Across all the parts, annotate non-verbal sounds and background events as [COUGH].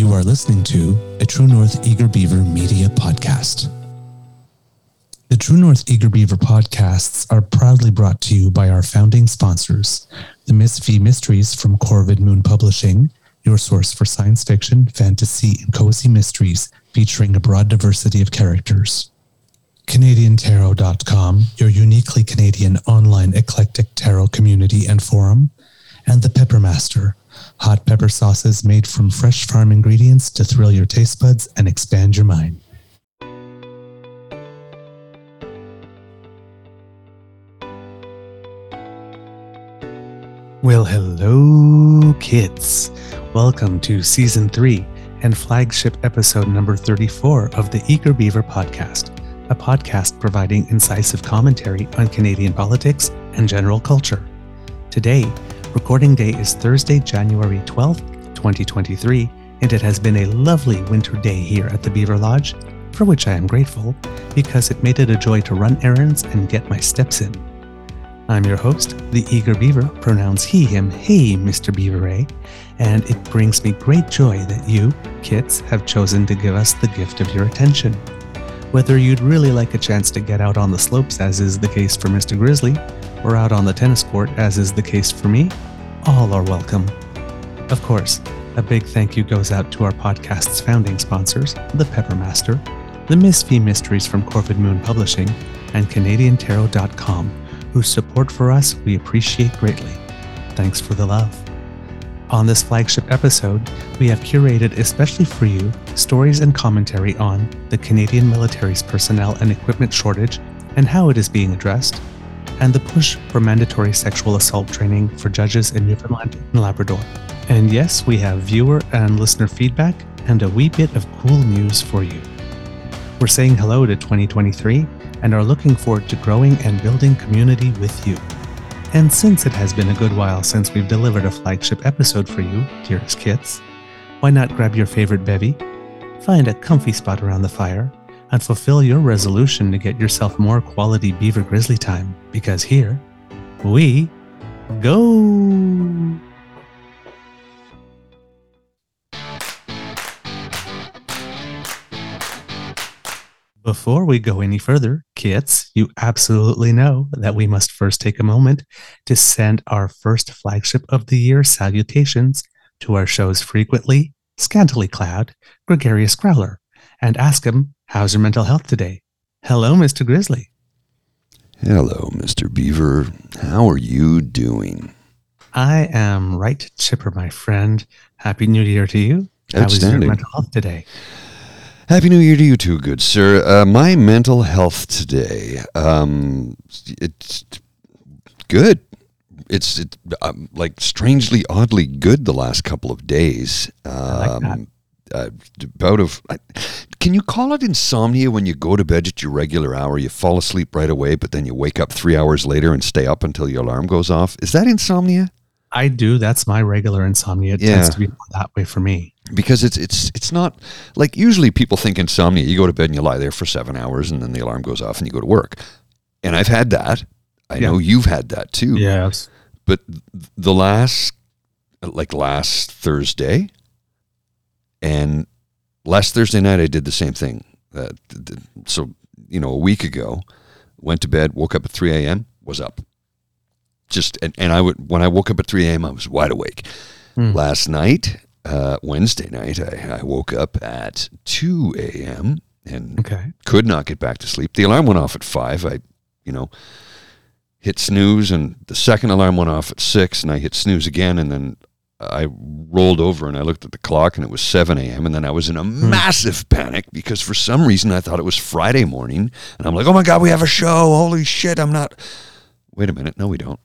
You are listening to a True North Eager Beaver Media Podcast. The True North Eager Beaver podcasts are proudly brought to you by our founding sponsors, the Miss V Mysteries from Corvid Moon Publishing, your source for science fiction, fantasy, and cozy mysteries featuring a broad diversity of characters. CanadianTarot.com, your uniquely Canadian online eclectic tarot community and forum, and the Peppermaster, hot pepper sauces made from fresh farm ingredients to thrill your taste buds and expand your mind. Well, hello, kids. Welcome to season three and flagship episode number 34 of the Eager Beaver podcast, a podcast providing incisive commentary on Canadian politics and general culture. Today, recording day is Thursday, January 12th, 2023, and it has been a lovely winter day here at the Beaver Lodge, for which I am grateful because it made it a joy to run errands and get my steps in. I'm your host, the Eager Beaver, pronouns he, him, hey, Mr. Beaver and it brings me great joy that you, kits, have chosen to give us the gift of your attention. Whether you'd really like a chance to get out on the slopes, as is the case for Mr. Grizzly, or out on the tennis court, as is the case for me, all are welcome. Of course, a big thank you goes out to our podcast's founding sponsors, the Peppermaster, the Miss V Mysteries from Corvid Moon Publishing, and CanadianTarot.com, whose support for us we appreciate greatly. Thanks for the love. On this flagship episode, we have curated especially for you stories and commentary on the Canadian military's personnel and equipment shortage and how it is being addressed, and the push for mandatory sexual assault training for judges in Newfoundland and Labrador. And yes, we have viewer and listener feedback and a wee bit of cool news for you. We're saying hello to 2023 and are looking forward to growing and building community with you. And since it has been a good while since we've delivered a flagship episode for you, dearest kits, why not grab your favorite bevy, find a comfy spot around the fire, and fulfill your resolution to get yourself more quality beaver grizzly time? Because here, we go! Before we go any further, kits, you absolutely know that we must first take a moment to send our first flagship of the year salutations to our show's frequently, scantily clad, gregarious growler and ask him, How's your mental health today? Hello, Mr. Grizzly. Hello, Mr. Beaver. How are you doing? I am right chipper, my friend. Happy New Year to you. How is your mental health today? Happy New Year to you too, good sir. Uh, my mental health today, um, it's good. It's it, um, like strangely, oddly good the last couple of days. Um, like uh, of, can you call it insomnia when you go to bed at your regular hour? You fall asleep right away, but then you wake up three hours later and stay up until your alarm goes off. Is that insomnia? I do. That's my regular insomnia. It yeah. tends to be that way for me because it's it's it's not like usually people think insomnia. You go to bed and you lie there for seven hours, and then the alarm goes off, and you go to work. And I've had that. I yeah. know you've had that too. Yes. But the last, like last Thursday, and last Thursday night, I did the same thing. Uh, so you know, a week ago, went to bed, woke up at three a.m., was up. Just and, and I would when I woke up at three a.m., I was wide awake. Mm. Last night, uh, Wednesday night, I, I, woke up at 2 a.m. and okay. could not get back to sleep. The alarm went off at 5. I, you know, hit snooze, and the second alarm went off at 6, and I hit snooze again, and then I rolled over and I looked at the clock, and it was 7 a.m., and then I was in a hmm. massive panic because for some reason I thought it was Friday morning, and I'm like, oh my God, we have a show. Holy shit, I'm not. Wait a minute. No, we don't.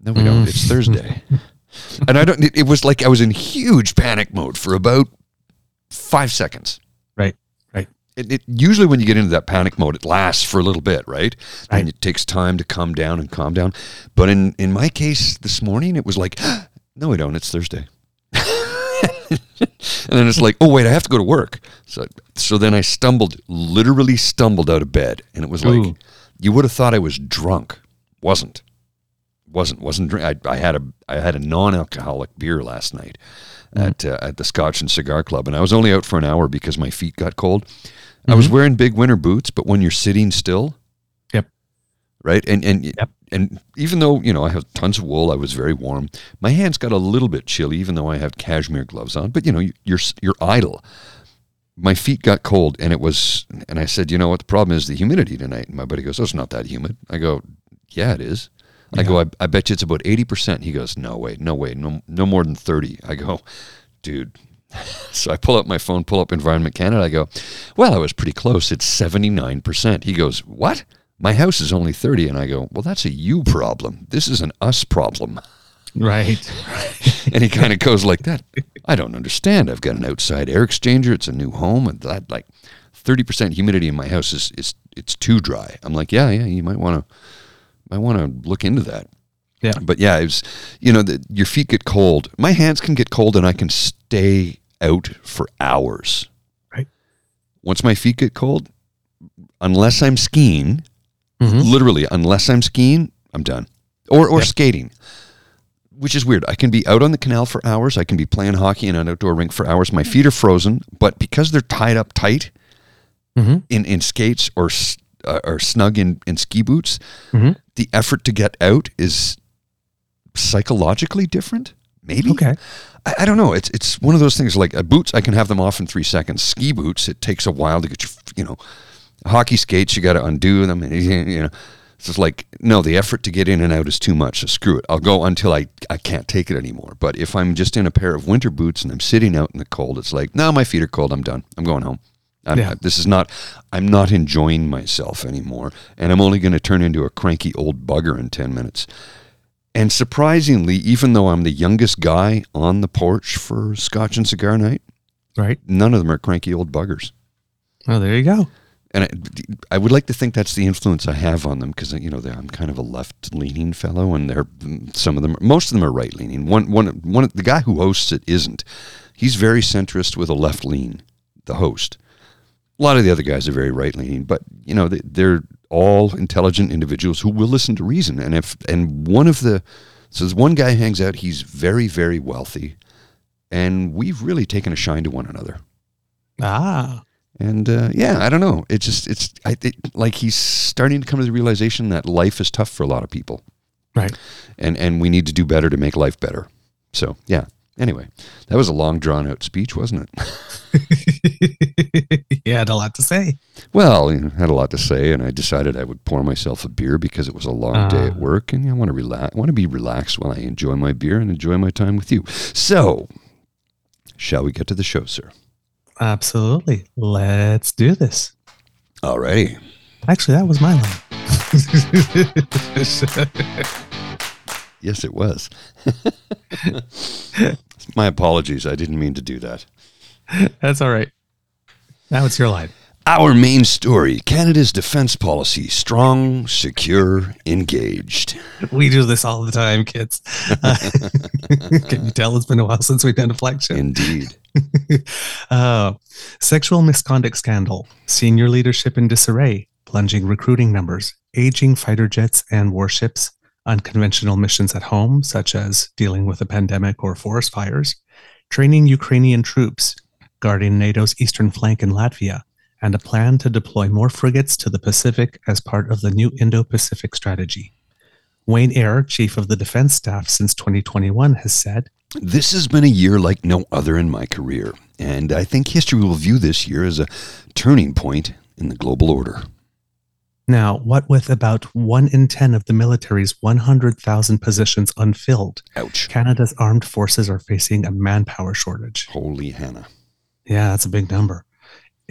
No, we don't. It's Thursday. [LAUGHS] and I don't. It, it was like I was in huge panic mode for about five seconds. Right. Right. It, it, usually when you get into that panic mode, it lasts for a little bit, right? right. And it takes time to calm down and calm down. But in in my case this morning, it was like, no, we don't. It's Thursday. [LAUGHS] and then it's like, oh wait, I have to go to work. So so then I stumbled, literally stumbled out of bed, and it was like, Ooh. you would have thought I was drunk, wasn't wasn't wasn't drink. I, I had a I had a non-alcoholic beer last night Mm. at uh, at the Scotch and Cigar Club, and I was only out for an hour because my feet got cold. I was wearing big winter boots, but when you're sitting still. Right, and and Yep. and even though you know I have tons of wool, I was very warm. My hands got a little bit chilly, even though I have cashmere gloves on. But you know, you're you're idle. My feet got cold, and it was. And I said, you know what? The problem is the humidity tonight. And my buddy goes, "Oh, it's not that humid." I go, "Yeah, it is." I go, I, I bet you it's about 80%. He goes, no way, no way, no, no more than 30. I go, dude. [LAUGHS] So I pull up my phone, pull up Environment Canada. I go, well, I was pretty close. It's 79%. He goes, what? My house is only 30. And I go, well, that's a you problem. This is an us problem. Right. [LAUGHS] And he kind of goes like that. I don't understand. I've got an outside air exchanger. It's a new home. And that like 30% humidity in my house is, is it's too dry. I'm like, yeah, yeah, you might want to, might want to look into that. Yeah. But yeah, it was, you know, the, your feet get cold. My hands can get cold and I can stay out for hours. Right. Once my feet get cold, unless I'm skiing, Mhm. literally, unless I'm skiing, I'm done. Or, or skating, which is weird. I can be out on the canal for hours. I can be playing hockey in an outdoor rink for hours. My feet are frozen, but because they're tied up tight Mhm. in, in skates or, uh, or snug in, in ski boots, Mhm. the effort to get out is psychologically different. Maybe. Okay. I, I don't know. It's it's one of those things like uh, boots. I can have them off in three seconds. Ski boots. It takes a while to get your you know. Hockey skates. You got to undo them, and you know. It's just like no, the effort to get in and out is too much. So screw it. I'll go until I I can't take it anymore. But if I'm just in a pair of winter boots and I'm sitting out in the cold, it's like no, my feet are cold. I'm done. I'm going home. I'm, Yeah. This is not. I'm not enjoying myself anymore, and I'm only going to turn into a cranky old bugger in ten minutes. And surprisingly, even though I'm the youngest guy on the porch for Scotch and Cigar Night, Right. none of them are cranky old buggers. Oh, there you go. And I, I would like to think that's the influence I have on them because you know I'm kind of a left-leaning fellow, and they're some of them, most of them are right-leaning. One, one, one. The guy who hosts it isn't. He's very centrist with a left lean. The host. A lot of the other guys are very right-leaning, but you know they, they're all intelligent individuals who will listen to reason. And if and one of the so there's one guy hangs out. He's very, very wealthy, and we've really taken a shine to one another. Ah. And uh, yeah, I don't know. It just it's I it, like he's starting to come to the realization that life is tough for a lot of people, Right. and and we need to do better to make life better. So yeah. Anyway, that was a long drawn out speech, wasn't it? [LAUGHS] you had a lot to say. Well, you know, I had a lot to say, and I decided I would pour myself a beer because it was a long day at Ah. work, and I want to relax. I want to be relaxed while I enjoy my beer and enjoy my time with you. So, shall we get to the show, sir? Absolutely. Let's do this. Alrighty. Actually, that was my line. [LAUGHS] Yes, it was. [LAUGHS] my apologies. I didn't mean to do that. That's all right. Now it's your line. Our main story Canada's defense policy strong, secure, engaged. We do this all the time, kids. Uh, [LAUGHS] can you tell it's been a while since we've done a flagship? Indeed. [LAUGHS] Uh, sexual misconduct scandal, senior leadership in disarray, plunging recruiting numbers, aging fighter jets and warships, unconventional missions at home, such as dealing with a pandemic or forest fires, training Ukrainian troops, guarding NATO's eastern flank in Latvia, and a plan to deploy more frigates to the Pacific as part of the new Indo Pacific strategy. Wayne Eyre, chief of the defense staff since 2021, has said, This has been a year like no other in my career, and I think history will view this year as a turning point in the global order. Now, what with about one in 10 of the military's 100,000 positions unfilled, Ouch. Canada's armed forces are facing a manpower shortage. Holy Hannah. Yeah, that's a big number.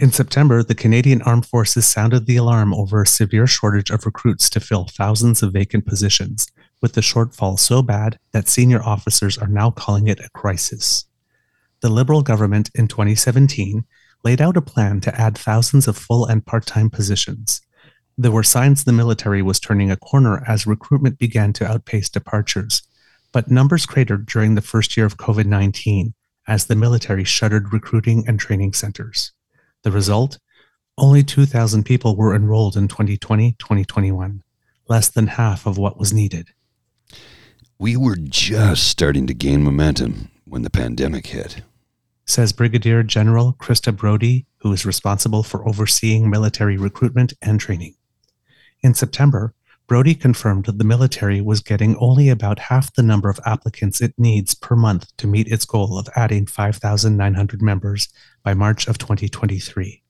In September, the Canadian Armed Forces sounded the alarm over a severe shortage of recruits to fill thousands of vacant positions, with the shortfall so bad that senior officers are now calling it a crisis. The Liberal government in 2017 laid out a plan to add thousands of full and part time positions. There were signs the military was turning a corner as recruitment began to outpace departures, but numbers cratered during the first year of COVID 19 as the military shuttered recruiting and training centers. The result? Only 2,000 people were enrolled in 2020 2021, less than half of what was needed. We were just starting to gain momentum when the pandemic hit. Says Brigadier General Krista Brodie, who is responsible for overseeing military recruitment and training. In September, Brodie confirmed that the military was getting only about half the number of applicants it needs per month to meet its goal of adding 5,900 members by March of 2023.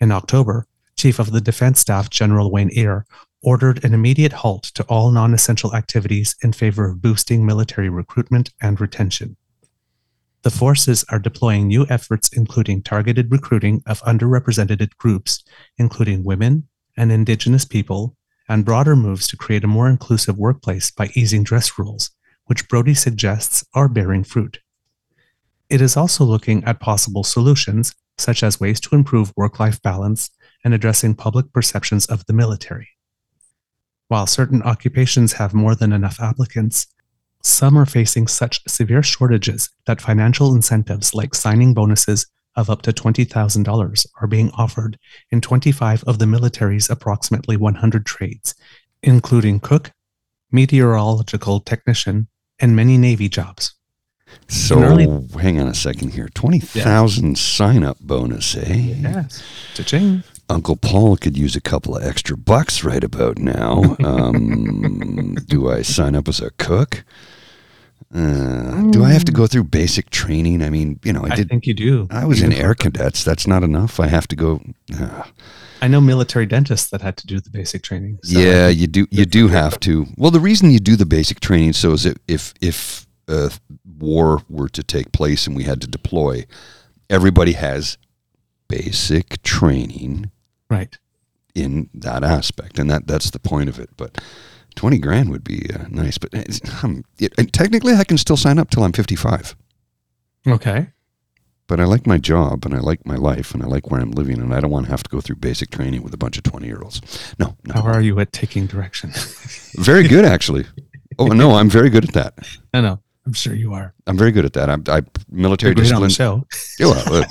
In October, Chief of the Defense Staff General Wayne Eyre ordered an immediate halt to all non essential activities in favor of boosting military recruitment and retention. The forces are deploying new efforts, including targeted recruiting of underrepresented groups, including women and Indigenous people, and broader moves to create a more inclusive workplace by easing dress rules, which Brodie suggests are bearing fruit. It is also looking at possible solutions, such as ways to improve work life balance and addressing public perceptions of the military. While certain occupations have more than enough applicants, some are facing such severe shortages that financial incentives like signing bonuses of up to $20,000 are being offered in 25 of the military's approximately 100 trades, including cook, meteorological technician, and many Navy jobs. So early- hang on a second here. 20,000 sign up bonus, eh? Yes. Cha-ching. Uncle Paul could use a couple of extra bucks right about now. [LAUGHS] Um, do I sign up as a cook? Uh, do I have to go through basic training? I mean, you know, I I did. think you do. I was in You- air cadets. That's not enough. I have to go. uh, I know military dentists that had to do the basic training. so yeah, you do. You do have to. Well, the reason you do the basic training so is that if if uh, war were to take place and we had to deploy, everybody has basic training right. in that aspect, and that that's the point of it. But twenty grand would be uh, nice. But it's, um, it, and technically, I can still sign up till I'm fifty five. Okay. But I like my job, and I like my life, and I like where I'm living, and I don't want to have to go through basic training with a bunch of twenty year olds. No, no, How are you at taking direction? [LAUGHS] very good actually. Oh no, I'm very good at that. I no. I'm sure you are. I'm very good at that. I'm I, military on discipline. [LAUGHS] Yeah, well, uh,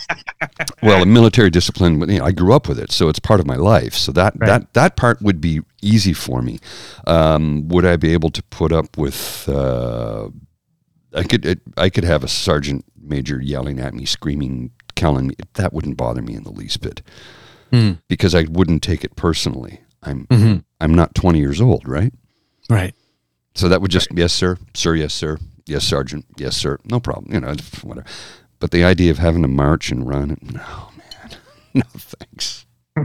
well, military discipline. You know, I grew up with it, so it's part of my life. So that Right. that that part would be easy for me. Um, would I be able to put up with? Uh, I could. It, I could have a sergeant major yelling at me, screaming, telling me that wouldn't bother me in the least bit Mm. because I wouldn't take it personally. I'm hmm I'm not 20 years old, right? Right. So that would just yes, sir, sir, yes, sir, yes, sergeant, yes, sir, no problem. You know, [LAUGHS] whatever. But the idea of having to march and run, no, man, [LAUGHS] no thanks. [LAUGHS]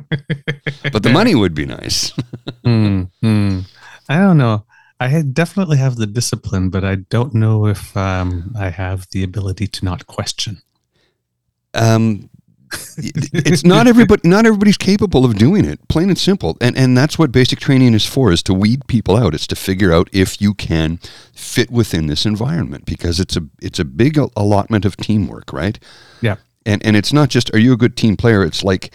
but the money would be nice. Mm, mm. I don't know. I definitely have the discipline, but I don't know if um, I have the ability to not question. Um, it's not everybody. Not everybody's capable of doing it. Plain and simple. And and that's what basic training is for: is to weed people out. It's to figure out if you can fit within this environment because it's a it's a big allotment of teamwork, right? Yeah. And and it's not just are you a good team player? It's like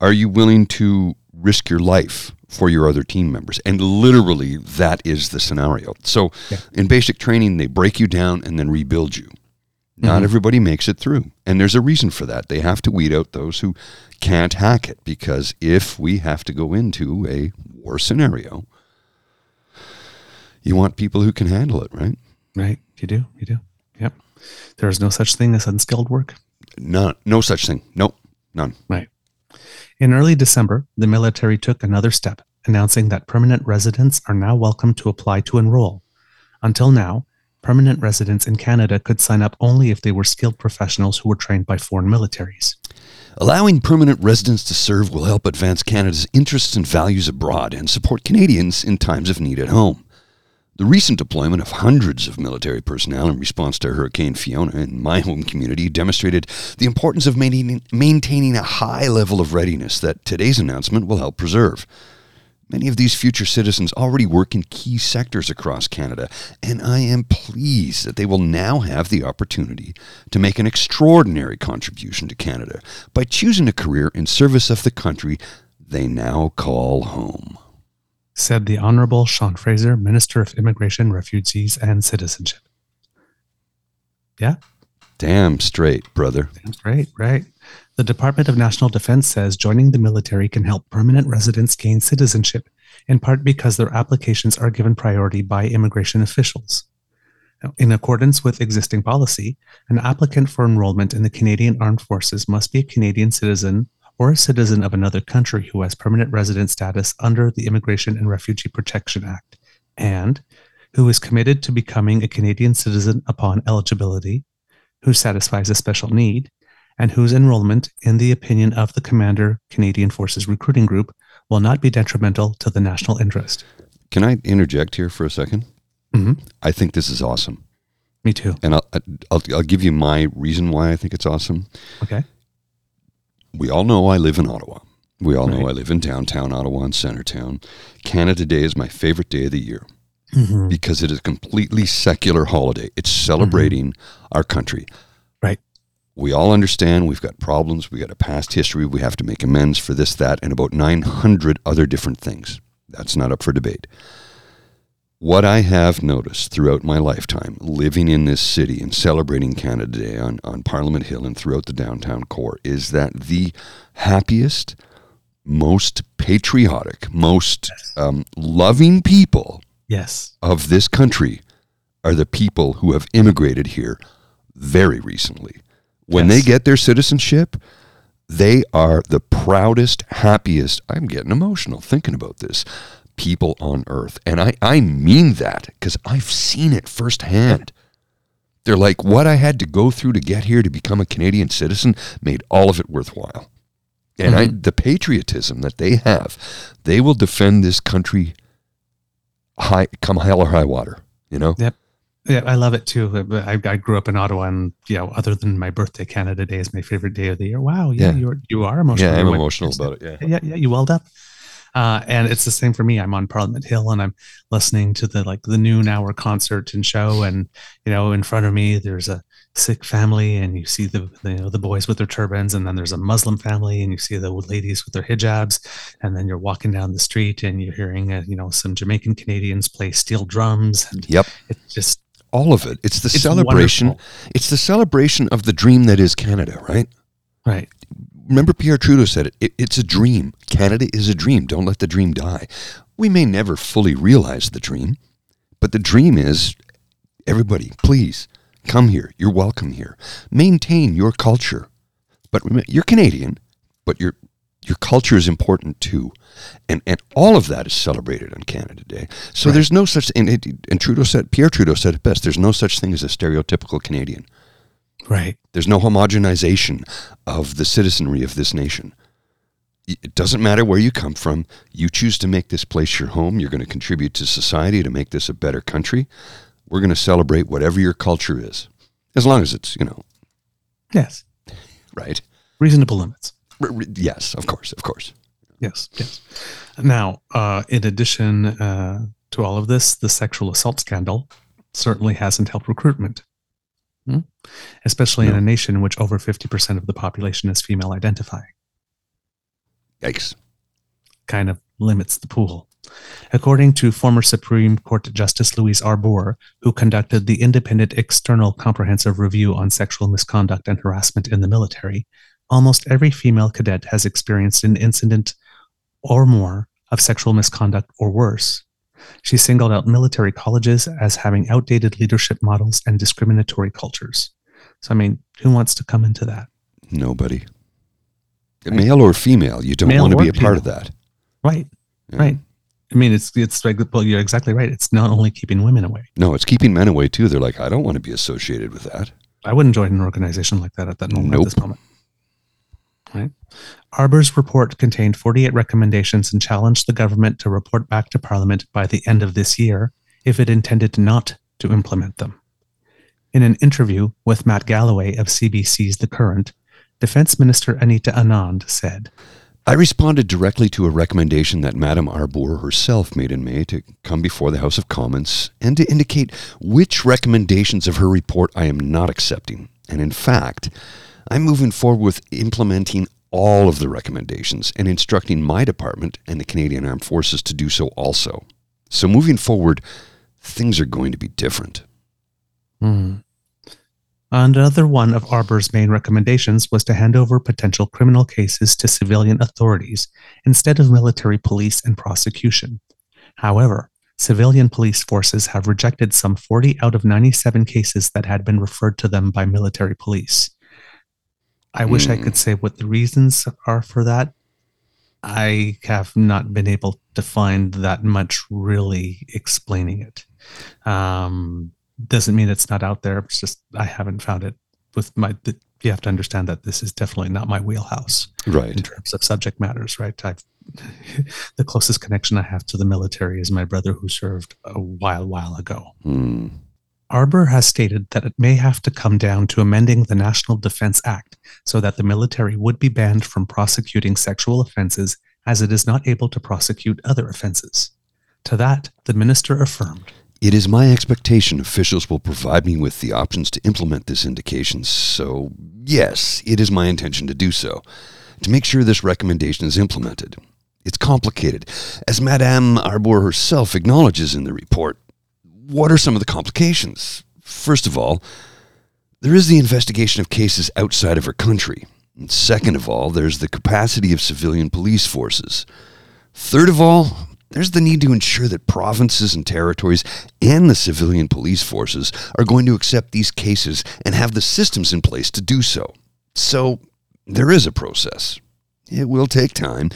are you willing to risk your life for your other team members? And literally, that is the scenario. So, Yeah. in basic training, they break you down and then rebuild you. Not Mhm. everybody makes it through. And there's a reason for that. They have to weed out those who can't hack it because if we have to go into a war scenario, you want people who can handle it, right? Right? You do. You do. Yep. There is no such thing as unskilled work. None, no such thing. Nope, none. Right. In early December, the military took another step, announcing that permanent residents are now welcome to apply to enroll. Until now, permanent residents in Canada could sign up only if they were skilled professionals who were trained by foreign militaries. Allowing permanent residents to serve will help advance Canada's interests and values abroad and support Canadians in times of need at home. The recent deployment of hundreds of military personnel in response to Hurricane Fiona in my home community demonstrated the importance of maintaining, a high level of readiness that today's announcement will help preserve. Many of these future citizens already work in key sectors across Canada, and I am pleased that they will now have the opportunity to make an extraordinary contribution to Canada by choosing a career in service of the country they now call home. Said the Honorable Sean Fraser, Minister of Immigration, Refugees, and Citizenship. Yeah? Damn straight, brother. That's right, right. The Department of National Defense says joining the military can help permanent residents gain citizenship, in part because their applications are given priority by immigration officials. In accordance with existing policy, an applicant for enrollment in the Canadian Armed Forces must be a Canadian citizen or a citizen of another country who has permanent resident status under the Immigration and Refugee Protection Act, and who is committed to becoming a Canadian citizen upon eligibility, who satisfies a special need, and whose enrollment, in the opinion of the Commander Canadian Forces Recruiting Group, will not be detrimental to the national interest. Can I interject here for a 2nd Mhm. I think this is awesome, Me too. and I'll, I'll I'll give you my reason why I think it's awesome. Okay. We all know I live in Ottawa. We all know I live in downtown Ottawa and Centretown. Canada Day is my favorite day of the year Mhm. because it is a completely secular holiday. It's celebrating our country. We all understand we've got problems, we've got a past history, we have to make amends for this, that, and about 900 other different things. That's not up for debate. What I have noticed throughout my lifetime, living in this city and celebrating Canada Day on, on Parliament Hill and throughout the downtown core, is that the happiest, most patriotic, most um, loving people Yes. of this country are the people who have immigrated here very recently. When Yes. they get their citizenship, they are the proudest, happiest. I'm getting emotional thinking about this. People on earth. And I, I mean that because I've seen it firsthand. They're like, what I had to go through to get here to become a Canadian citizen made all of it worthwhile. And I, mm-hmm. the patriotism that they have, they will defend this country high, come hell or high water. You know, Yeah, I love it too. I, I grew up in Ottawa, and you know, other than my birthday, Canada Day is my favorite day of the year. Wow, yeah, Yeah. you're you are emotional. yeah, I'm You went- emotional about it. Yeah, Yeah, yeah, you welled up. Uh, and it's the same for me. I'm on Parliament Hill and I'm listening to the like the noon hour concert and show, and you know, in front of me there's a Sikh family, and you see the, the you know the boys with their turbans, and then there's a Muslim family, and you see the ladies with their hijabs, and then you're walking down the street and you're hearing uh, you know some Jamaican Canadians play steel drums. And Yep. it's just all of it. It's the it's celebration. wonderful. It's the celebration of the dream that is Canada, right? right? Remember, Pierre Trudeau said it, it. It's a dream. Canada is a dream. Don't let the dream die. We may never fully realize the dream, but the dream is everybody, please come here. You're welcome here. Maintain your culture. But remember, you're Canadian, but your your culture is important too. And and all of that is celebrated on Canada Day. So Right. there's no such and, it, and Trudeau said Pierre Trudeau said it best. There's no such thing as a stereotypical Canadian. Right. There's no homogenization of the citizenry of this nation. It doesn't matter where you come from. You choose to make this place your home. You're going to contribute to society to make this a better country. We're going to celebrate whatever your culture is, as long as it's, you know, Yes. right. Reasonable limits. Yes, of course, of course. Yes, yes. Now, uh, in addition uh, to all of this, the sexual assault scandal certainly hasn't helped recruitment, Hmm? especially in a nation in which over 50% of the population is female identifying. Yikes. Kind of limits the pool. According to former Supreme Court Justice Louise Arbour, who conducted the independent external comprehensive review on sexual misconduct and harassment in the military, almost every female cadet has experienced an incident or more of sexual misconduct or worse. She singled out military colleges as having outdated leadership models and discriminatory cultures. So, I mean, who wants to come into that? Nobody. Right. Male or female, you don't want to be a part of that. Right, Yeah. right. I mean, it's it's like well, you're exactly right. It's not only keeping women away. No, it's keeping men away too. They're like, I don't want to be associated with that. I wouldn't join an organization like that at that moment. At Nope. this moment. Right. Arbour's report contained 48 recommendations and challenged the government to report back to Parliament by the end of this year if it intended not to implement them. In an interview with Matt Galloway of CBC's The Current, Defense Minister Anita Anand said, I responded directly to a recommendation that Madame Arbour herself made in May to come before the House of Commons and to indicate which recommendations of her report I am not accepting. And in fact, I'm moving forward with implementing all of the recommendations and instructing my department and the Canadian Armed Forces to do so also. So moving forward, things are going to be different. Hmm. Another one of Arbour's main recommendations was to hand over potential criminal cases to civilian authorities instead of military police and prosecution. However, civilian police forces have rejected some 40 out of 97 cases that had been referred to them by military police. I wish I Hmm. could say what the reasons are for that. I have not been able to find that much really explaining it. Um, doesn't mean it's not out there. It's just I haven't found it with my. You have to understand that this is definitely not my wheelhouse right? in terms of subject matters, right? I've, [LAUGHS] the closest connection I have to the military is my brother who served a while, while ago. Hmm. Arbour has stated that it may have to come down to amending the National Defense Act so that the military would be banned from prosecuting sexual offenses as it is not able to prosecute other offenses. To that, the minister affirmed. It is my expectation officials will provide me with the options to implement this indication, so yes, it is my intention to do so, to make sure this recommendation is implemented. It's complicated, as Madame Arbour herself acknowledges in the report. What are some of the complications? First of all, there is the investigation of cases outside of her country. And second of all, there's the capacity of civilian police forces. Third of all, there's the need to ensure that provinces and territories and the civilian police forces are going to accept these cases and have the systems in place to do so. So there is a process. It will take time,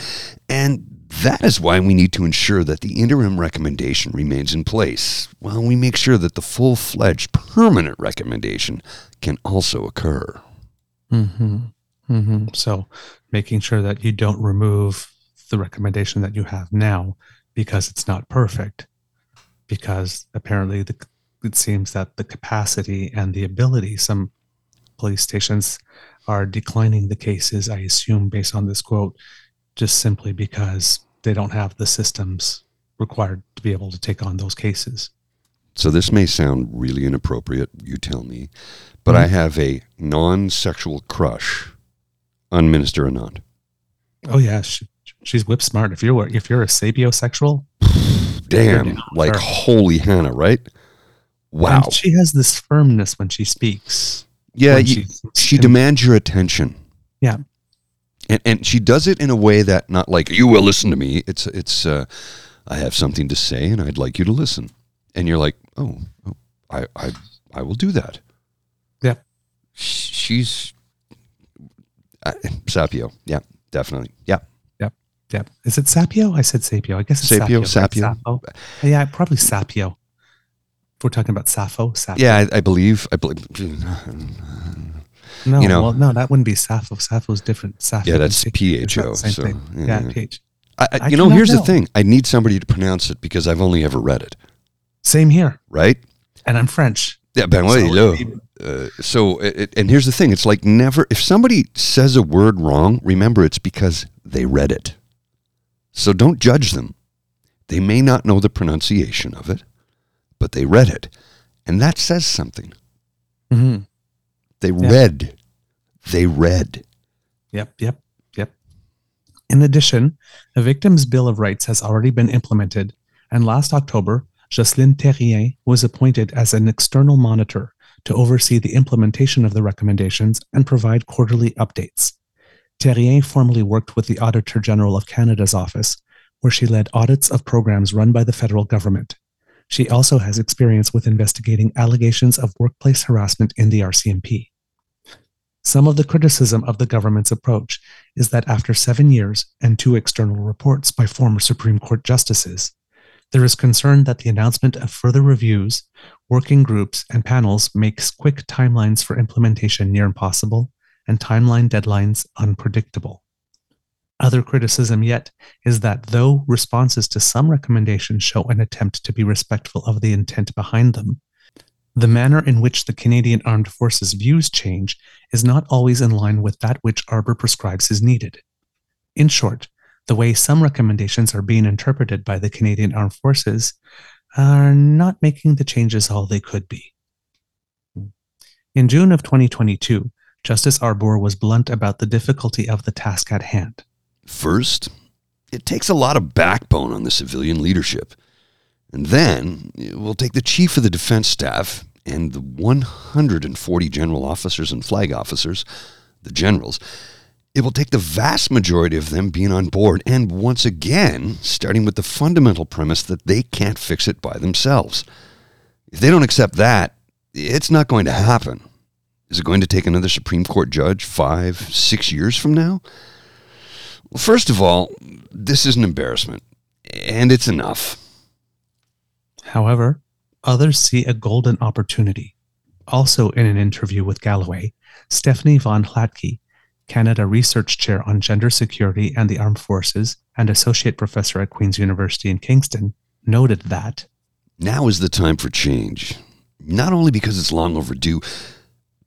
and that is why we need to ensure that the interim recommendation remains in place while we make sure that the full fledged permanent recommendation can also occur. Mm-hmm. Mm-hmm. So, making sure that you don't remove the recommendation that you have now because it's not perfect, because apparently the, it seems that the capacity and the ability some police stations are declining the cases. I assume based on this quote, just simply because they don't have the systems required to be able to take on those cases. So this may sound really inappropriate, you tell me, but I mm-hmm. have a non-sexual crush on Minister Anand. Oh yeah, she, she's whip smart. If you're if you're a sapiosexual, [SIGHS] Damn, like sure. holy Hannah, right? Wow. And she has this firmness when she speaks. Yeah, you, she, she demands your attention. Yeah. And and she does it in a way that not like you will listen to me. It's it's uh, I have something to say and I'd like you to listen. And you're like, oh, oh I I I will do that. Yeah. She's uh, Sapio. Yeah, definitely. Yeah. Yeah. Yeah. Is it Sapio? I said Sapio. I guess it's Sapio, Sapio. Sapio. Yeah, probably Sapio. If we're talking about Sappho, Sappho. Yeah, I, I believe. I believe. No, you know- well, no, that wouldn't be Sappho. Sapho's different. Sappho Yeah, that's Sapio. It's not PHO. the Same So, thing. yeah. PH. I, I, I you know, here's the thing. I need somebody to pronounce it because I've only ever read it. Same here. Right? And I'm French. Yeah, ben So oui, Uh, so, it, and here's the thing. It's like never. If somebody says a word wrong, remember it's because they read it. So don't judge them. They may not know the pronunciation of it, but they read it, and that says something. Mhm. They Yeah. read. They read. Yep, yep, yep. In addition, a Victims' Bill of Rights has already been implemented, and last October, Jocelyne Therrien was appointed as an external monitor to oversee the implementation of the recommendations and provide quarterly updates. Therrien formerly worked with the Auditor General of Canada's office, where she led audits of programs run by the federal government. She also has experience with investigating allegations of workplace harassment in the RCMP. Some of the criticism of the government's approach is that after seven years and two external reports by former Supreme Court justices, there is concern that the announcement of further reviews, working groups, and panels makes quick timelines for implementation near impossible and timeline deadlines unpredictable. Other criticism yet is that though responses to some recommendations show an attempt to be respectful of the intent behind them, the manner in which the Canadian Armed Forces views change is not always in line with that which Arbour prescribes is needed. In short, the way some recommendations are being interpreted by the Canadian Armed Forces are not making the changes all they could be. In June of 2022, Justice Arbour was blunt about the difficulty of the task at hand. First, it takes a lot of backbone on the civilian leadership. And then we'll take the chief of the defense staff and the 140 general officers and flag officers, the generals. It will take the vast majority of them being on board and once again starting with the fundamental premise that they can't fix it by themselves. If they don't accept that, it's not going to happen. Is it going to take another Supreme Court judge five, six years from now? Well, first of all, this is an embarrassment, and it's enough. However, others see a golden opportunity. Also, in an interview with Galloway, Stephanie Von Hlatky, Canada Research Chair on Gender Security and the Armed Forces and Associate Professor at Queen's University in Kingston, noted that now is the time for change, not only because it's long overdue,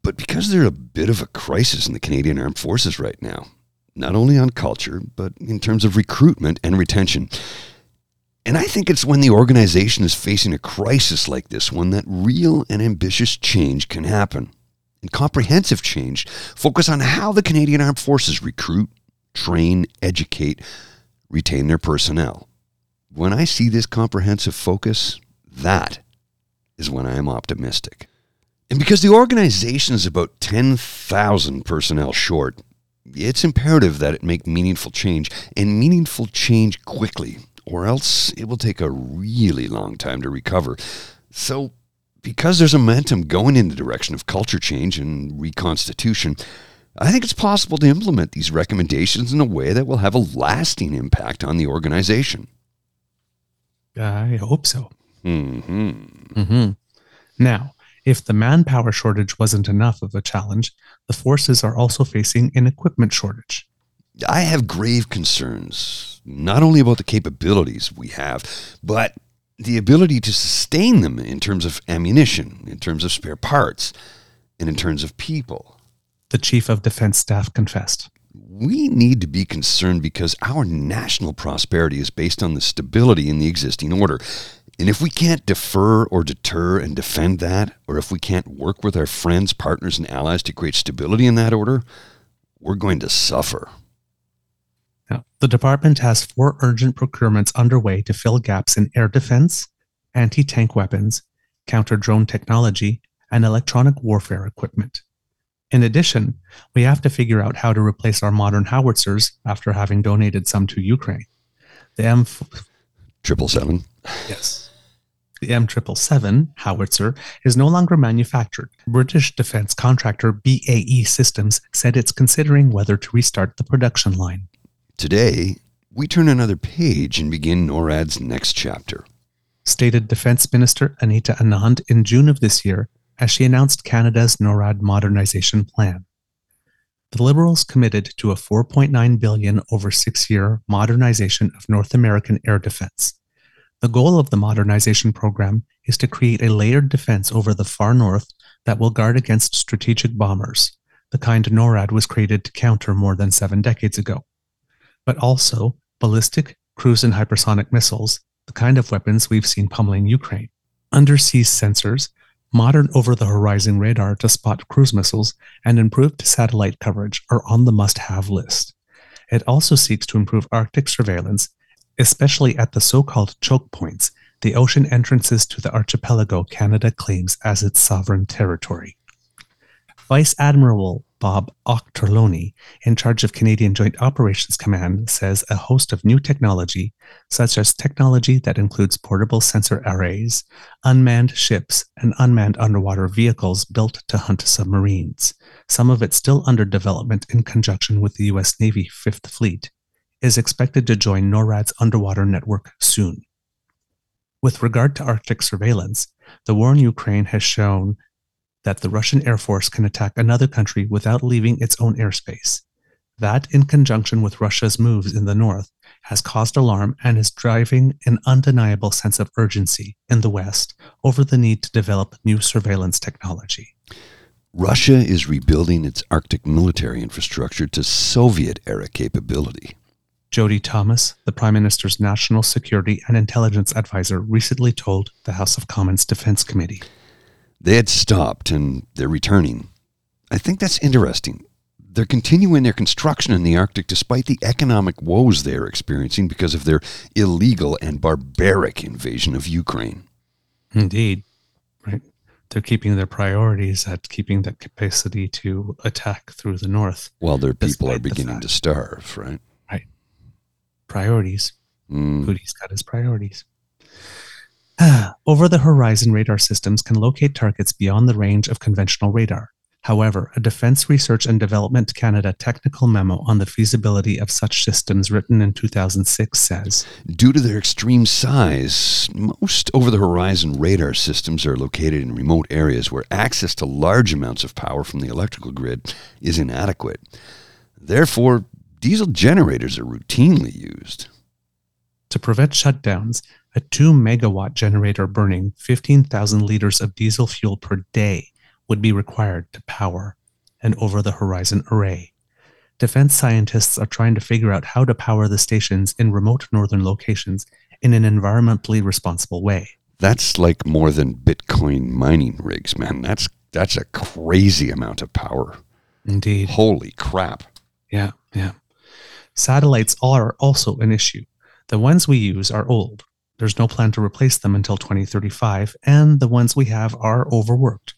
but because there's a bit of a crisis in the Canadian Armed Forces right now, not only on culture, but in terms of recruitment and retention. And I think it's when the organization is facing a crisis like this one that real and ambitious change can happen. And comprehensive change focus on how the Canadian Armed Forces recruit, train, educate, retain their personnel. When I see this comprehensive focus, that is when I am optimistic. And because the organization is about 10,000 personnel short, it's imperative that it make meaningful change and meaningful change quickly, or else it will take a really long time to recover. So, because there's a momentum going in the direction of culture change and reconstitution, I think it's possible to implement these recommendations in a way that will have a lasting impact on the organization. I hope so. Mm-hmm. Mm-hmm. Now, if the manpower shortage wasn't enough of a challenge, the forces are also facing an equipment shortage. I have grave concerns, not only about the capabilities we have, but the ability to sustain them in terms of ammunition, in terms of spare parts, and in terms of people. The Chief of Defense Staff confessed. We need to be concerned because our national prosperity is based on the stability in the existing order. And if we can't defer or deter and defend that, or if we can't work with our friends, partners, and allies to create stability in that order, we're going to suffer. Now, the department has four urgent procurements underway to fill gaps in air defense, anti tank weapons, counter drone technology, and electronic warfare equipment. In addition, we have to figure out how to replace our modern howitzers after having donated some to Ukraine. The M triple seven. Yes. The M777 howitzer is no longer manufactured. British defense contractor BAE Systems said it's considering whether to restart the production line. Today, we turn another page and begin NORAD's next chapter. Stated Defense Minister Anita Anand in June of this year as she announced Canada's NORAD modernization plan. The Liberals committed to a 4.9 billion over 6-year modernization of North American air defense. The goal of the modernization program is to create a layered defense over the far north that will guard against strategic bombers, the kind NORAD was created to counter more than 7 decades ago but also ballistic, cruise, and hypersonic missiles, the kind of weapons we've seen pummeling Ukraine, undersea sensors, modern over the horizon radar to spot cruise missiles, and improved satellite coverage are on the must have list. It also seeks to improve Arctic surveillance, especially at the so called choke points, the ocean entrances to the archipelago Canada claims as its sovereign territory. Vice Admiral Bob Auchterlonie, in charge of Canadian Joint Operations Command, says a host of new technology, such as technology that includes portable sensor arrays, unmanned ships, and unmanned underwater vehicles built to hunt submarines, some of it still under development in conjunction with the U.S. Navy Fifth Fleet, is expected to join NORAD's underwater network soon. With regard to Arctic surveillance, the war in Ukraine has shown that the Russian Air Force can attack another country without leaving its own airspace. That, in conjunction with Russia's moves in the north, has caused alarm and is driving an undeniable sense of urgency in the West over the need to develop new surveillance technology. Russia is rebuilding its Arctic military infrastructure to Soviet era capability. Jody Thomas, the Prime Minister's National Security and Intelligence Advisor, recently told the House of Commons Defense Committee. They had stopped and they're returning. I think that's interesting. They're continuing their construction in the Arctic despite the economic woes they are experiencing because of their illegal and barbaric invasion of Ukraine. Indeed. Right. they're keeping their priorities at keeping that capacity to attack through the north. While their people are beginning to starve, right? right? Priorities. Mm. Putin's got his priorities. [SIGHS] Over the horizon radar systems can locate targets beyond the range of conventional radar. However, a Defense Research and Development Canada technical memo on the feasibility of such systems written in 2006 says Due to their extreme size, most over the horizon radar systems are located in remote areas where access to large amounts of power from the electrical grid is inadequate. Therefore, diesel generators are routinely used. to prevent shutdowns, a 2 megawatt generator burning 15,000 liters of diesel fuel per day would be required to power an over the horizon array. Defense scientists are trying to figure out how to power the stations in remote northern locations in an environmentally responsible way. That's like more than Bitcoin mining rigs, man. That's that's a crazy amount of power. Indeed. Holy crap. Yeah, yeah. Satellites are also an issue. The ones we use are old. There's no plan to replace them until 2035, and the ones we have are overworked.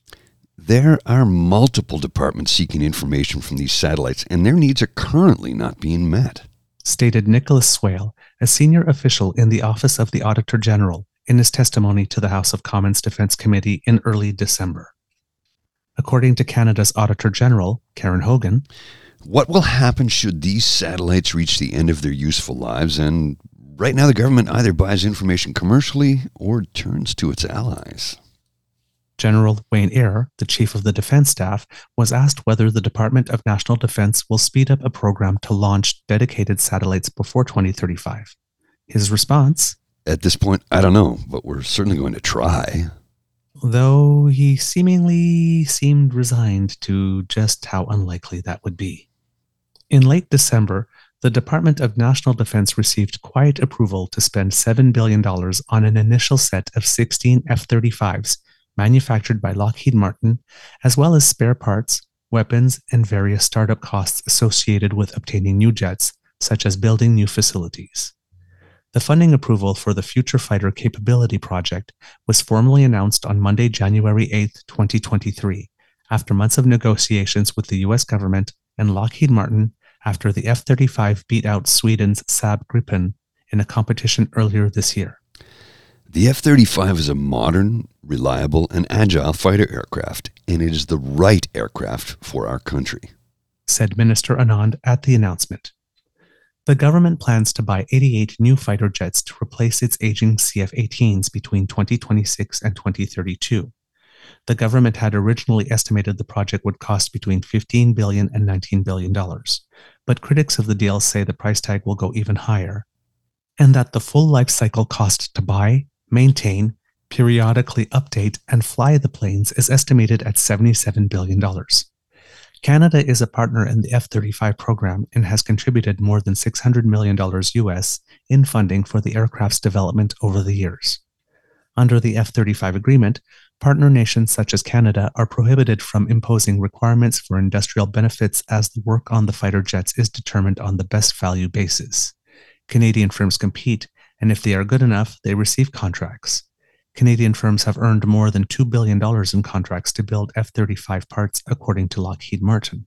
There are multiple departments seeking information from these satellites, and their needs are currently not being met. stated Nicholas Swale, a senior official in the Office of the Auditor General, in his testimony to the House of Commons Defense Committee in early December. According to Canada's Auditor General, Karen Hogan, What will happen should these satellites reach the end of their useful lives? And right now, the government either buys information commercially or turns to its allies. General Wayne Eyre, the chief of the defense staff, was asked whether the Department of National Defense will speed up a program to launch dedicated satellites before 2035. His response, At this point, I don't know, but we're certainly going to try. though he seemingly seemed resigned to just how unlikely that would be. In late December, the Department of National Defense received quiet approval to spend $7 billion on an initial set of 16 F 35s manufactured by Lockheed Martin, as well as spare parts, weapons, and various startup costs associated with obtaining new jets, such as building new facilities. The funding approval for the Future Fighter Capability Project was formally announced on Monday, January 8, 2023, after months of negotiations with the US government and Lockheed Martin after the F 35 beat out Sweden's Saab Gripen in a competition earlier this year. The F 35 is a modern, reliable, and agile fighter aircraft, and it is the right aircraft for our country. said Minister Anand at the announcement. The government plans to buy 88 new fighter jets to replace its aging CF 18s between 2026 and 2032. The government had originally estimated the project would cost between 15 billion and 19 billion dollars, but critics of the deal say the price tag will go even higher, and that the full life cycle cost to buy, maintain, periodically update, and fly the planes is estimated at 77 billion dollars. Canada is a partner in the F 35 program and has contributed more than $600 million US in funding for the aircraft's development over the years. Under the F 35 agreement, partner nations such as Canada are prohibited from imposing requirements for industrial benefits as the work on the fighter jets is determined on the best value basis. Canadian firms compete, and if they are good enough, they receive contracts. Canadian firms have earned more than $2 billion in contracts to build F 35 parts, according to Lockheed Martin.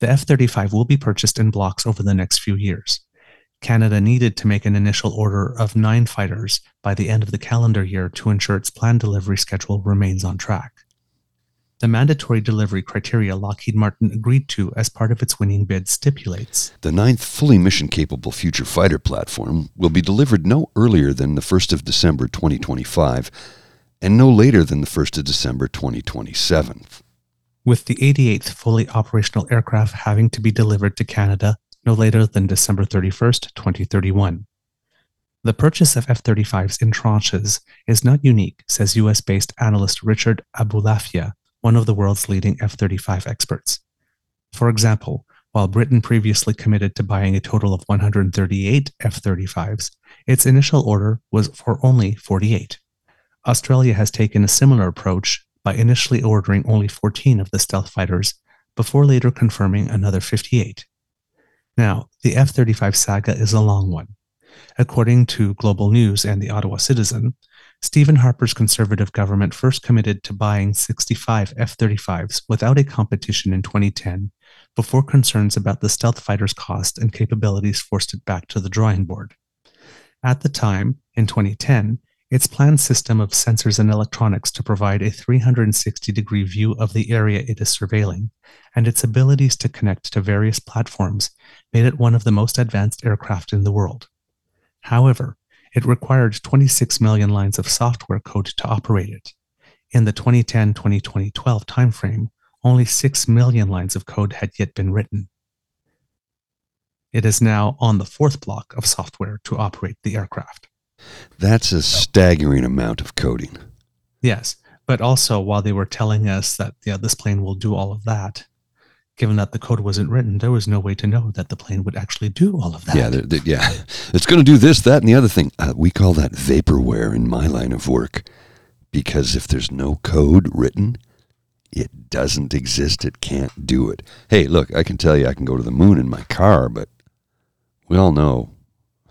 The F 35 will be purchased in blocks over the next few years. Canada needed to make an initial order of nine fighters by the end of the calendar year to ensure its planned delivery schedule remains on track. The mandatory delivery criteria Lockheed Martin agreed to as part of its winning bid stipulates The ninth fully mission capable future fighter platform will be delivered no earlier than the 1st of December 2025 and no later than the 1st of December 2027. with the 88th fully operational aircraft having to be delivered to Canada no later than December 31st, 2031. The purchase of F 35s in tranches is not unique, says US based analyst Richard Abulafia, one of the world's leading F 35 experts. For example, while Britain previously committed to buying a total of 138 F 35s, its initial order was for only 48. Australia has taken a similar approach by initially ordering only 14 of the stealth fighters before later confirming another 58. Now, the F 35 saga is a long one. According to Global News and the Ottawa Citizen, Stephen Harper's conservative government first committed to buying 65 F 35s without a competition in 2010 before concerns about the stealth fighter's cost and capabilities forced it back to the drawing board. At the time, in 2010, its planned system of sensors and electronics to provide a 360 degree view of the area it is surveilling, and its abilities to connect to various platforms made it one of the most advanced aircraft in the world. However, it required 26 million lines of software code to operate it. In the 2010 2012 timeframe, only 6 million lines of code had yet been written. It is now on the fourth block of software to operate the aircraft. That's a staggering amount of coding. Yes, but also while they were telling us that yeah, this plane will do all of that, given that the code wasn't written, there was no way to know that the plane would actually do all of that. Yeah, they're- they're- yeah. It's going to do this, that, and the other thing. Uh, we call that vaporware in my line of work because if there's no code written, it doesn't exist. It can't do it. Hey, look, I can tell you I can go to the moon in my car, but we all know [LAUGHS]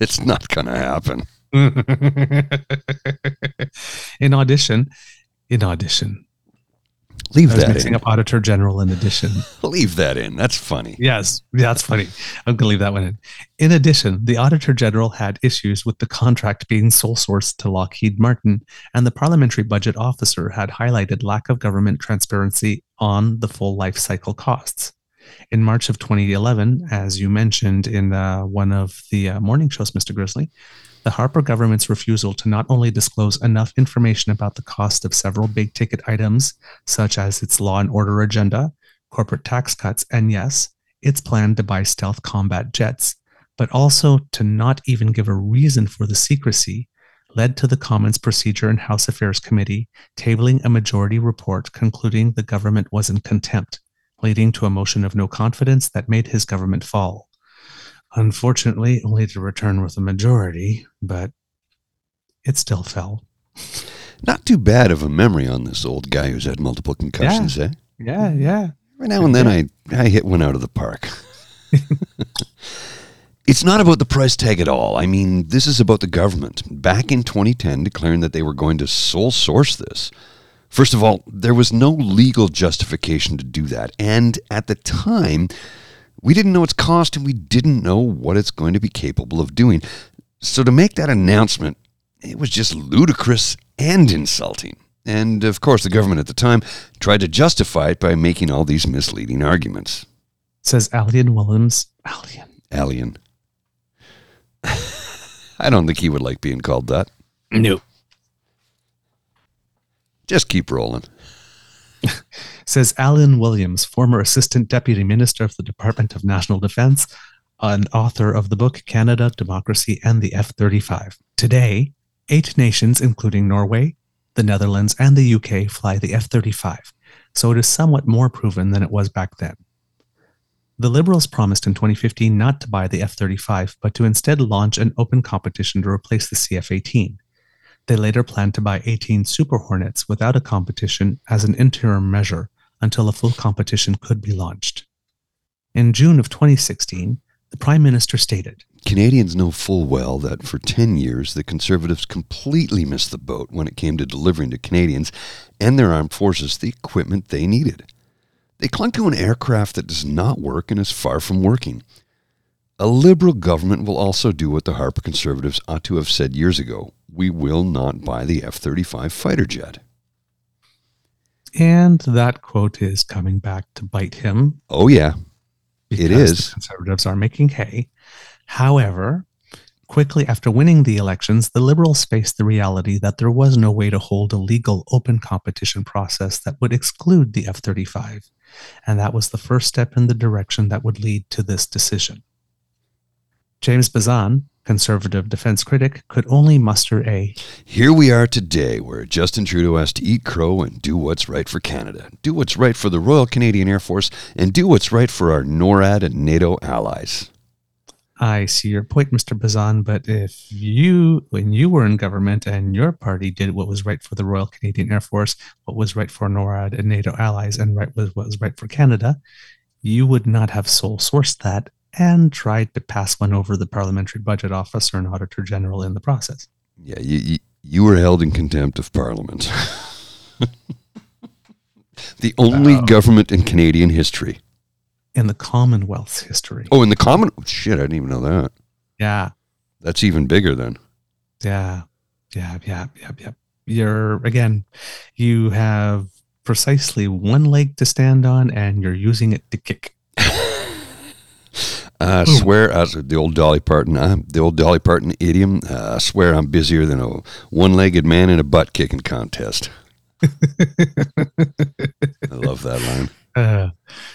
it's not going to happen. [LAUGHS] in audition, in audition, Leave that mixing in. up Auditor General in addition. [LAUGHS] Leave that in. That's funny. Yes, that's funny. I'm going to leave that one in. In addition, the Auditor General had issues with the contract being sole sourced to Lockheed Martin, and the Parliamentary Budget Officer had highlighted lack of government transparency on the full life cycle costs. In March of 2011, as you mentioned in uh, one of the uh, morning shows, Mr. Grizzly, the Harper government's refusal to not only disclose enough information about the cost of several big ticket items, such as its law and order agenda, corporate tax cuts, and yes, its plan to buy stealth combat jets, but also to not even give a reason for the secrecy, led to the Commons Procedure and House Affairs Committee tabling a majority report concluding the government was in contempt, leading to a motion of no confidence that made his government fall. Unfortunately, only to return with a majority, but it still fell. Not too bad of a memory on this old guy who's had multiple concussions, eh? Yeah, yeah. Every now and then I, I hit one out of the park. [LAUGHS] it's not about the price tag at all. I mean, this is about the government. Back in 2010, declaring that they were going to sole source this. First of all, there was no legal justification to do that. And at the time, we didn't know its cost and we didn't know what it's going to be capable of doing. So to make that announcement, it was just ludicrous and insulting. And of course, the government at the time tried to justify it by making all these misleading arguments. Says Alien Williams. Alien. Alien. [LAUGHS] I don't think he would like being called that. No. Just keep rolling. [LAUGHS] Says Alan Williams, former Assistant Deputy Minister of the Department of National Defense and author of the book Canada, Democracy, and the F 35. Today, eight nations, including Norway, the Netherlands, and the UK, fly the F 35, so it is somewhat more proven than it was back then. The Liberals promised in 2015 not to buy the F 35, but to instead launch an open competition to replace the CF 18. They later planned to buy 18 Super Hornets without a competition as an interim measure until a full competition could be launched. In June of 2016, the Prime Minister stated, Canadians know full well that for 10 years the Conservatives completely missed the boat when it came to delivering to Canadians and their armed forces the equipment they needed. They clung to an aircraft that does not work and is far from working. A Liberal government will also do what the Harper Conservatives ought to have said years ago we will not buy the F 35 fighter jet. and that quote is coming back to bite him. Oh, yeah. It is. Conservatives are making hay. However, quickly after winning the elections, the Liberals faced the reality that there was no way to hold a legal open competition process that would exclude the F 35. And that was the first step in the direction that would lead to this decision. James Bezan, conservative defense critic, could only muster a Here we are today, where Justin Trudeau has to eat crow and do what's right for Canada, do what's right for the Royal Canadian Air Force, and do what's right for our NORAD and NATO allies. I see your point, Mr. Bezan, but if you, when you were in government and your party did what was right for the Royal Canadian Air Force, what was right for NORAD and NATO allies, and right was what was right for Canada, you would not have sole sourced that and tried to pass one over the Parliamentary Budget Office or an Auditor General in the process. Yeah, you, you, you were held in contempt of Parliament. [LAUGHS] the only government in Canadian history. In the Commonwealth's history. Oh, in the common shit, I didn't even know that. Yeah. That's even bigger then. Yeah. Yeah. Yeah. Yeah. Yeah. You're, again, you have precisely one leg to stand on and you're using it to kick. I Boom. swear, as the old Dolly Parton, uh, the old Dolly Parton idiom. Uh, I swear, I'm busier than a one-legged man in a butt kicking contest. [LAUGHS] I love that line. Uh,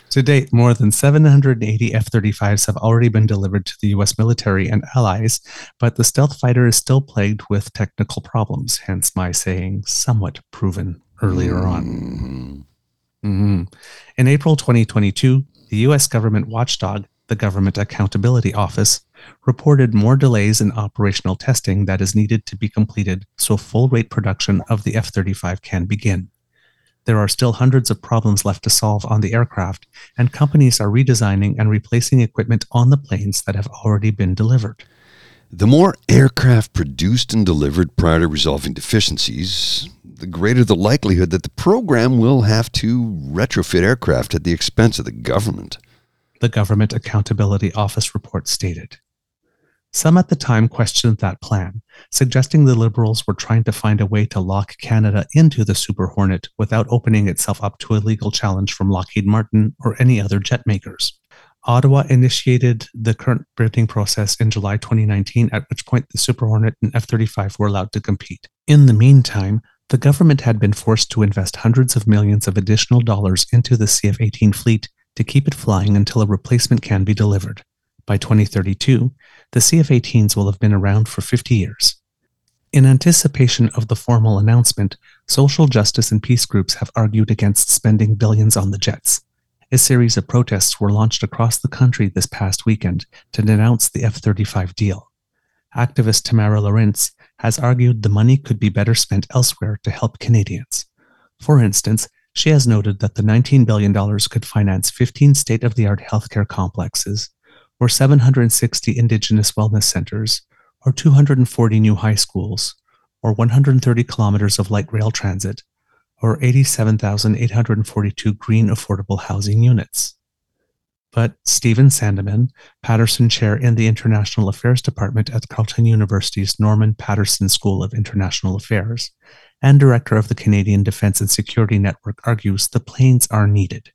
to date, more than 780 F 35s have already been delivered to the US military and allies, but the stealth fighter is still plagued with technical problems, hence my saying somewhat proven earlier on. Mhm. Mhm. In April 2022, the US government watchdog, the Government Accountability Office, reported more delays in operational testing that is needed to be completed so full rate production of the F 35 can begin. There are still hundreds of problems left to solve on the aircraft, and companies are redesigning and replacing equipment on the planes that have already been delivered. The more aircraft produced and delivered prior to resolving deficiencies, the greater the likelihood that the program will have to retrofit aircraft at the expense of the government. The Government Accountability Office report stated. Some at the time questioned that plan, suggesting the Liberals were trying to find a way to lock Canada into the Super Hornet without opening itself up to a legal challenge from Lockheed Martin or any other jet makers. Ottawa initiated the current bidding process in July 2019, at which point the Super Hornet and F 35 were allowed to compete. In the meantime, the government had been forced to invest hundreds of millions of additional dollars into the CF 18 fleet to keep it flying until a replacement can be delivered. By 2032, the CF 18s will have been around for 50 years. In anticipation of the formal announcement, social justice and peace groups have argued against spending billions on the jets. A series of protests were launched across the country this past weekend to denounce the F 35 deal. Activist Tamara Lorincz has argued the money could be better spent elsewhere to help Canadians. For instance, she has noted that the $19 billion could finance 15 state of the art healthcare complexes, or 760 Indigenous wellness centers, or 240 new high schools, or 130 kilometers of light rail transit, or 87,842 green affordable housing units. But Stephen Saideman, Paterson Chair in the International Affairs Department at Carleton University's Norman Paterson School of International Affairs, and Director of the Canadian Defense and Security Network, argues the planes are needed.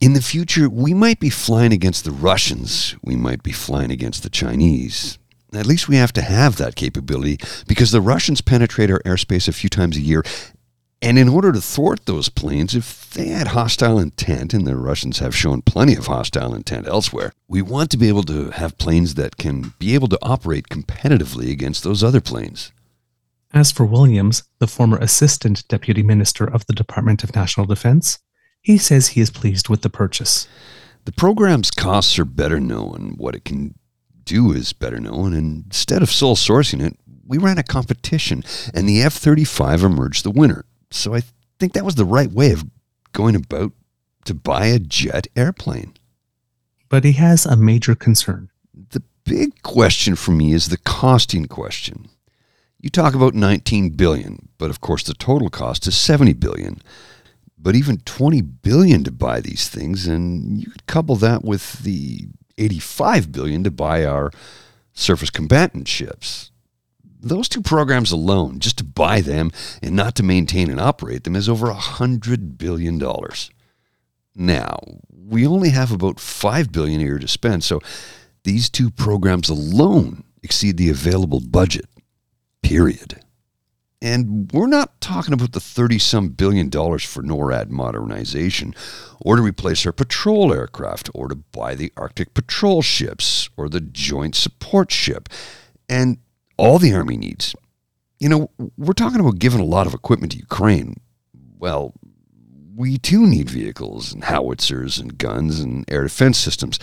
In the future, we might be flying against the Russians. We might be flying against the Chinese. At least we have to have that capability because the Russians penetrate our airspace a few times a year. And in order to thwart those planes, if they had hostile intent, and the Russians have shown plenty of hostile intent elsewhere, we want to be able to have planes that can be able to operate competitively against those other planes. As for Williams, the former Assistant Deputy Minister of the Department of National Defense, he says he is pleased with the purchase. The program's costs are better known. What it can do is better known. And instead of sole sourcing it, we ran a competition, and the F 35 emerged the winner. So I think that was the right way of going about to buy a jet airplane. But he has a major concern. The big question for me is the costing question. You talk about 19 billion, but of course the total cost is 70 billion. But even 20 billion to buy these things and you could couple that with the 85 billion to buy our surface combatant ships. Those two programs alone, just to buy them and not to maintain and operate them, is over a hundred billion dollars. Now, we only have about 5 billion a year to spend, so these two programs alone exceed the available budget. Period. And we're not talking about the 30 some billion dollars for NORAD modernization, or to replace our patrol aircraft, or to buy the Arctic patrol ships, or the Joint Support Ship, and all the Army needs. You know, we're talking about giving a lot of equipment to Ukraine. Well, we too need vehicles and howitzers and guns and air defense systems.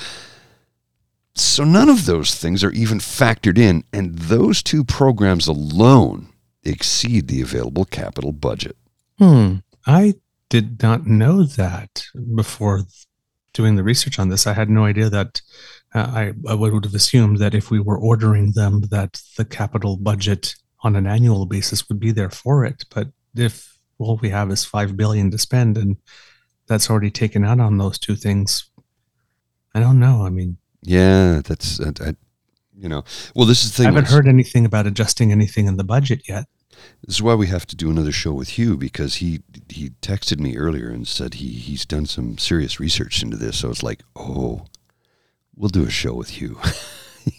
So none of those things are even factored in, and those two programs alone exceed the available capital budget. Hmm. I did not know that before doing the research on this. I had no idea that uh, I, I would have assumed that if we were ordering them, that the capital budget on an annual basis would be there for it. But if all we have is five billion to spend and that's already taken out on those two things, I don't know. I mean, Yeah, that's I, I, you know. Well, this is the I haven't heard anything about adjusting anything in the budget yet. This is why we have to do another show with Hugh because he he texted me earlier and said he he's done some serious research into this. So it's like, oh, we'll do a show with Hugh. [LAUGHS]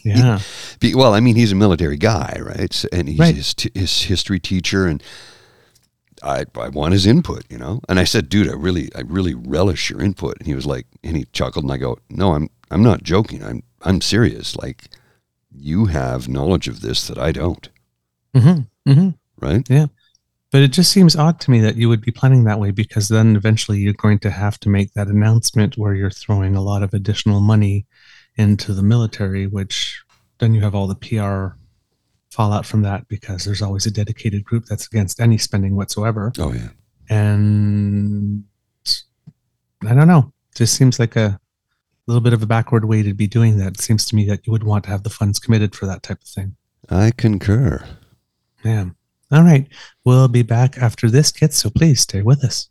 Yeah. Be, well, I mean, he's a military guy, right? So- And he's Right. his, t- his history teacher, and I I want his input, you know. And I said, dude, I really I really relish your input. And he was like, and he chuckled, and I go, no, I'm I'm not joking. I'm I'm serious. Like, you have knowledge of this that I don't, hmm hmm right? But it just seems odd to me that you would be planning that way because then eventually you're going to have to make that announcement where you're throwing a lot of additional money into the military, which then you have all the PR fallout from that because there's always a dedicated group that's against any spending whatsoever. Oh yeah. And I don't know. Just seems like a little bit of a backward way to be doing that. It seems to me that you would want to have the funds committed for that type of thing. I concur. Yeah. All right. We'll be back after this, kids. So please stay with us.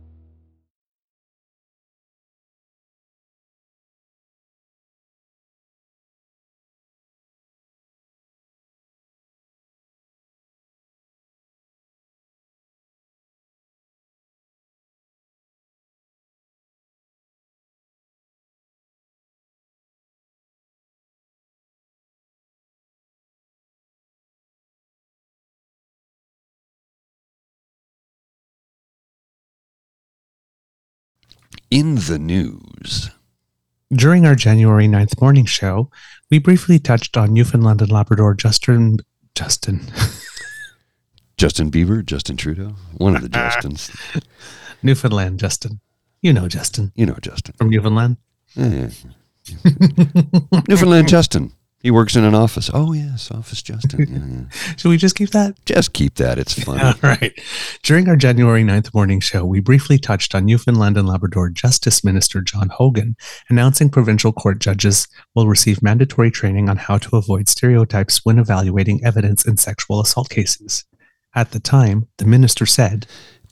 In the news. During our January 9th morning show, we briefly touched on Newfoundland and Labrador Justin Justin [LAUGHS] Justin Bieber, Justin Trudeau, one of the [LAUGHS] Justins. Newfoundland Justin. You know Justin You know Justin. from Newfoundland. Yeah. [LAUGHS] Newfoundland Justin. He works in an office. Oh yes, Office Justin. Yeah, yeah. [LAUGHS] Should we just keep that? Just keep that. It's [LAUGHS] All fun. right. During our January 9th morning show, we briefly touched on Newfoundland and Labrador Justice Minister John Hogan announcing provincial court judges will receive mandatory training on how to avoid stereotypes when evaluating evidence in sexual assault cases. At the time, the minister said,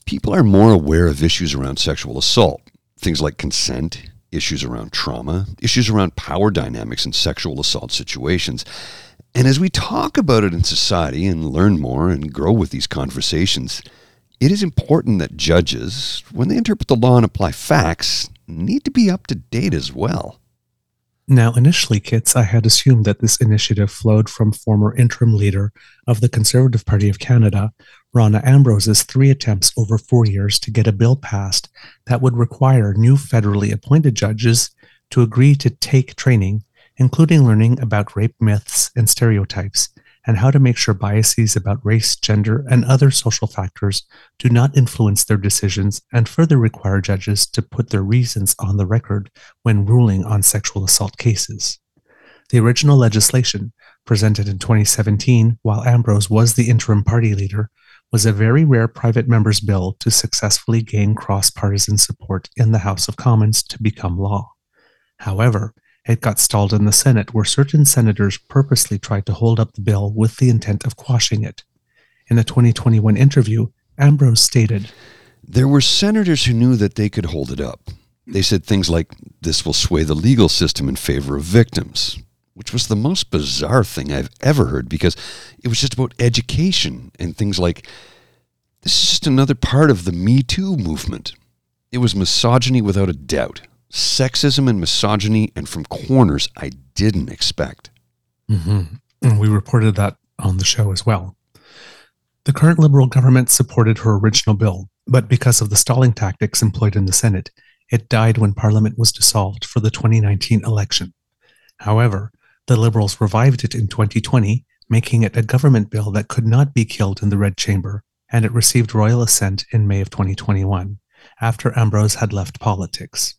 People are more aware of issues around sexual assault, things like consent, issues around trauma, issues around power dynamics in sexual assault situations. And as we talk about it in society and learn more and grow with these conversations, it is important that judges, when they interpret the law and apply facts, need to be up to date as well. Now, initially, Kits, I had assumed that this initiative flowed from former interim leader of the Conservative Party of Canada, Rona Ambrose's three attempts over four years to get a bill passed that would require new federally appointed judges to agree to take training, including learning about rape myths and stereotypes, and how to make sure biases about race, gender, and other social factors do not influence their decisions, and further require judges to put their reasons on the record when ruling on sexual assault cases. The original legislation, presented in 2017 while Ambrose was the interim party leader, was a very rare private member's bill to successfully gain cross partisan support in the House of Commons to become law. However, it got stalled in the Senate where certain senators purposely tried to hold up the bill with the intent of quashing it. In a 2021 interview, Ambrose stated, There were senators who knew that they could hold it up. They said things like, this will sway the legal system in favor of victims, which was the most bizarre thing I've ever heard because it was just about education and things like, this is just another part of the Me Too movement. It was misogyny without a doubt, sexism and misogyny, and from corners I didn't expect. hmm And we reported that on the show as well. The current Liberal government supported her original bill, but because of the stalling tactics employed in the Senate, it died when Parliament was dissolved for the 2019 election. However, the Liberals revived it in 2020, making it a government bill that could not be killed in the Red Chamber, and it received royal assent in May of 2021, after Ambrose had left politics.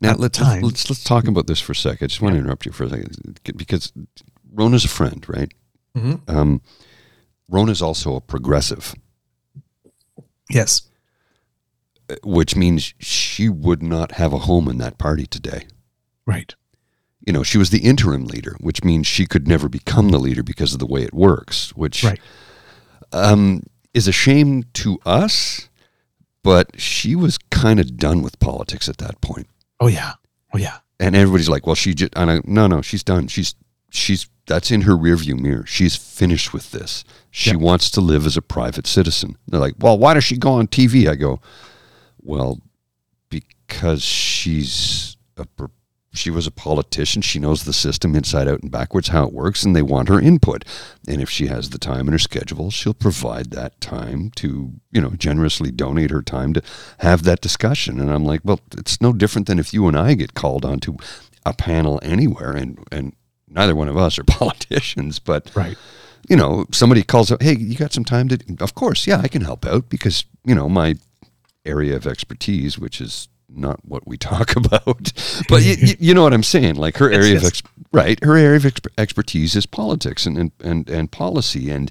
Now At let's, time- let's let's talk about this for a second. I just want to interrupt you for a second because Rona's a friend, right? Mhm. Um, Rona's also a progressive, Yes, which means she would not have a home in that party today. right. You know, she was the interim leader, which means she could never become the leader because of the way it works, which Right. um, is a shame to us. But she was kind of done with politics at that point. Oh, yeah. Oh, yeah. and everybody's like, "Well, she just," and I, no, no, she's done. She's she's that's in her rearview mirror. She's finished with this. She Yep. wants to live as a private citizen. They're like, "Well, why does she go on TV?" I go, "Well, because she's a she was a politician. She knows the system inside out and backwards how it works, and they want her input. And if she has the time in her schedule, she'll provide that time to you know generously donate her time to have that discussion. And I'm like, well, it's no different than if you and I get called onto a panel anywhere, and and neither one of us are [LAUGHS] politicians, but Right. you know, somebody calls up, hey, you got some time to? Of course, yeah, I can help out because you know my area of expertise, which is not what we [LAUGHS] talk about, but you, you, know what I'm saying. Like her Yes, area of ex- right, her area of ex- expertise is politics and, and and and policy, and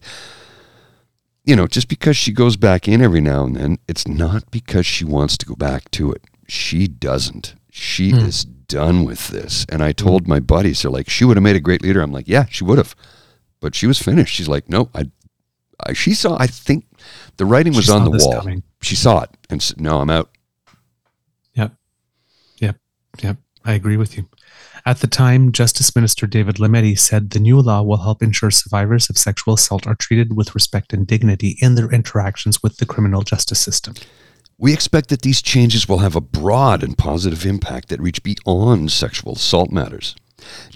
you know, just because she goes back in every now and then, it's not because she wants to go back to it. She doesn't. She Hmm. is done with this. And I told my buddies, they're like, she would have made a great leader. I'm like, yeah, she would have but she was finished. She's like, no, I, I she saw. I think the writing was on the wall. coming. She saw it and said, no, I'm out. Yep. I agree with you. At the time, Justice Minister David Lametti said the new law will help ensure survivors of sexual assault are treated with respect and dignity in their interactions with the criminal justice system. We expect that these changes will have a broad and positive impact that reach beyond sexual assault matters.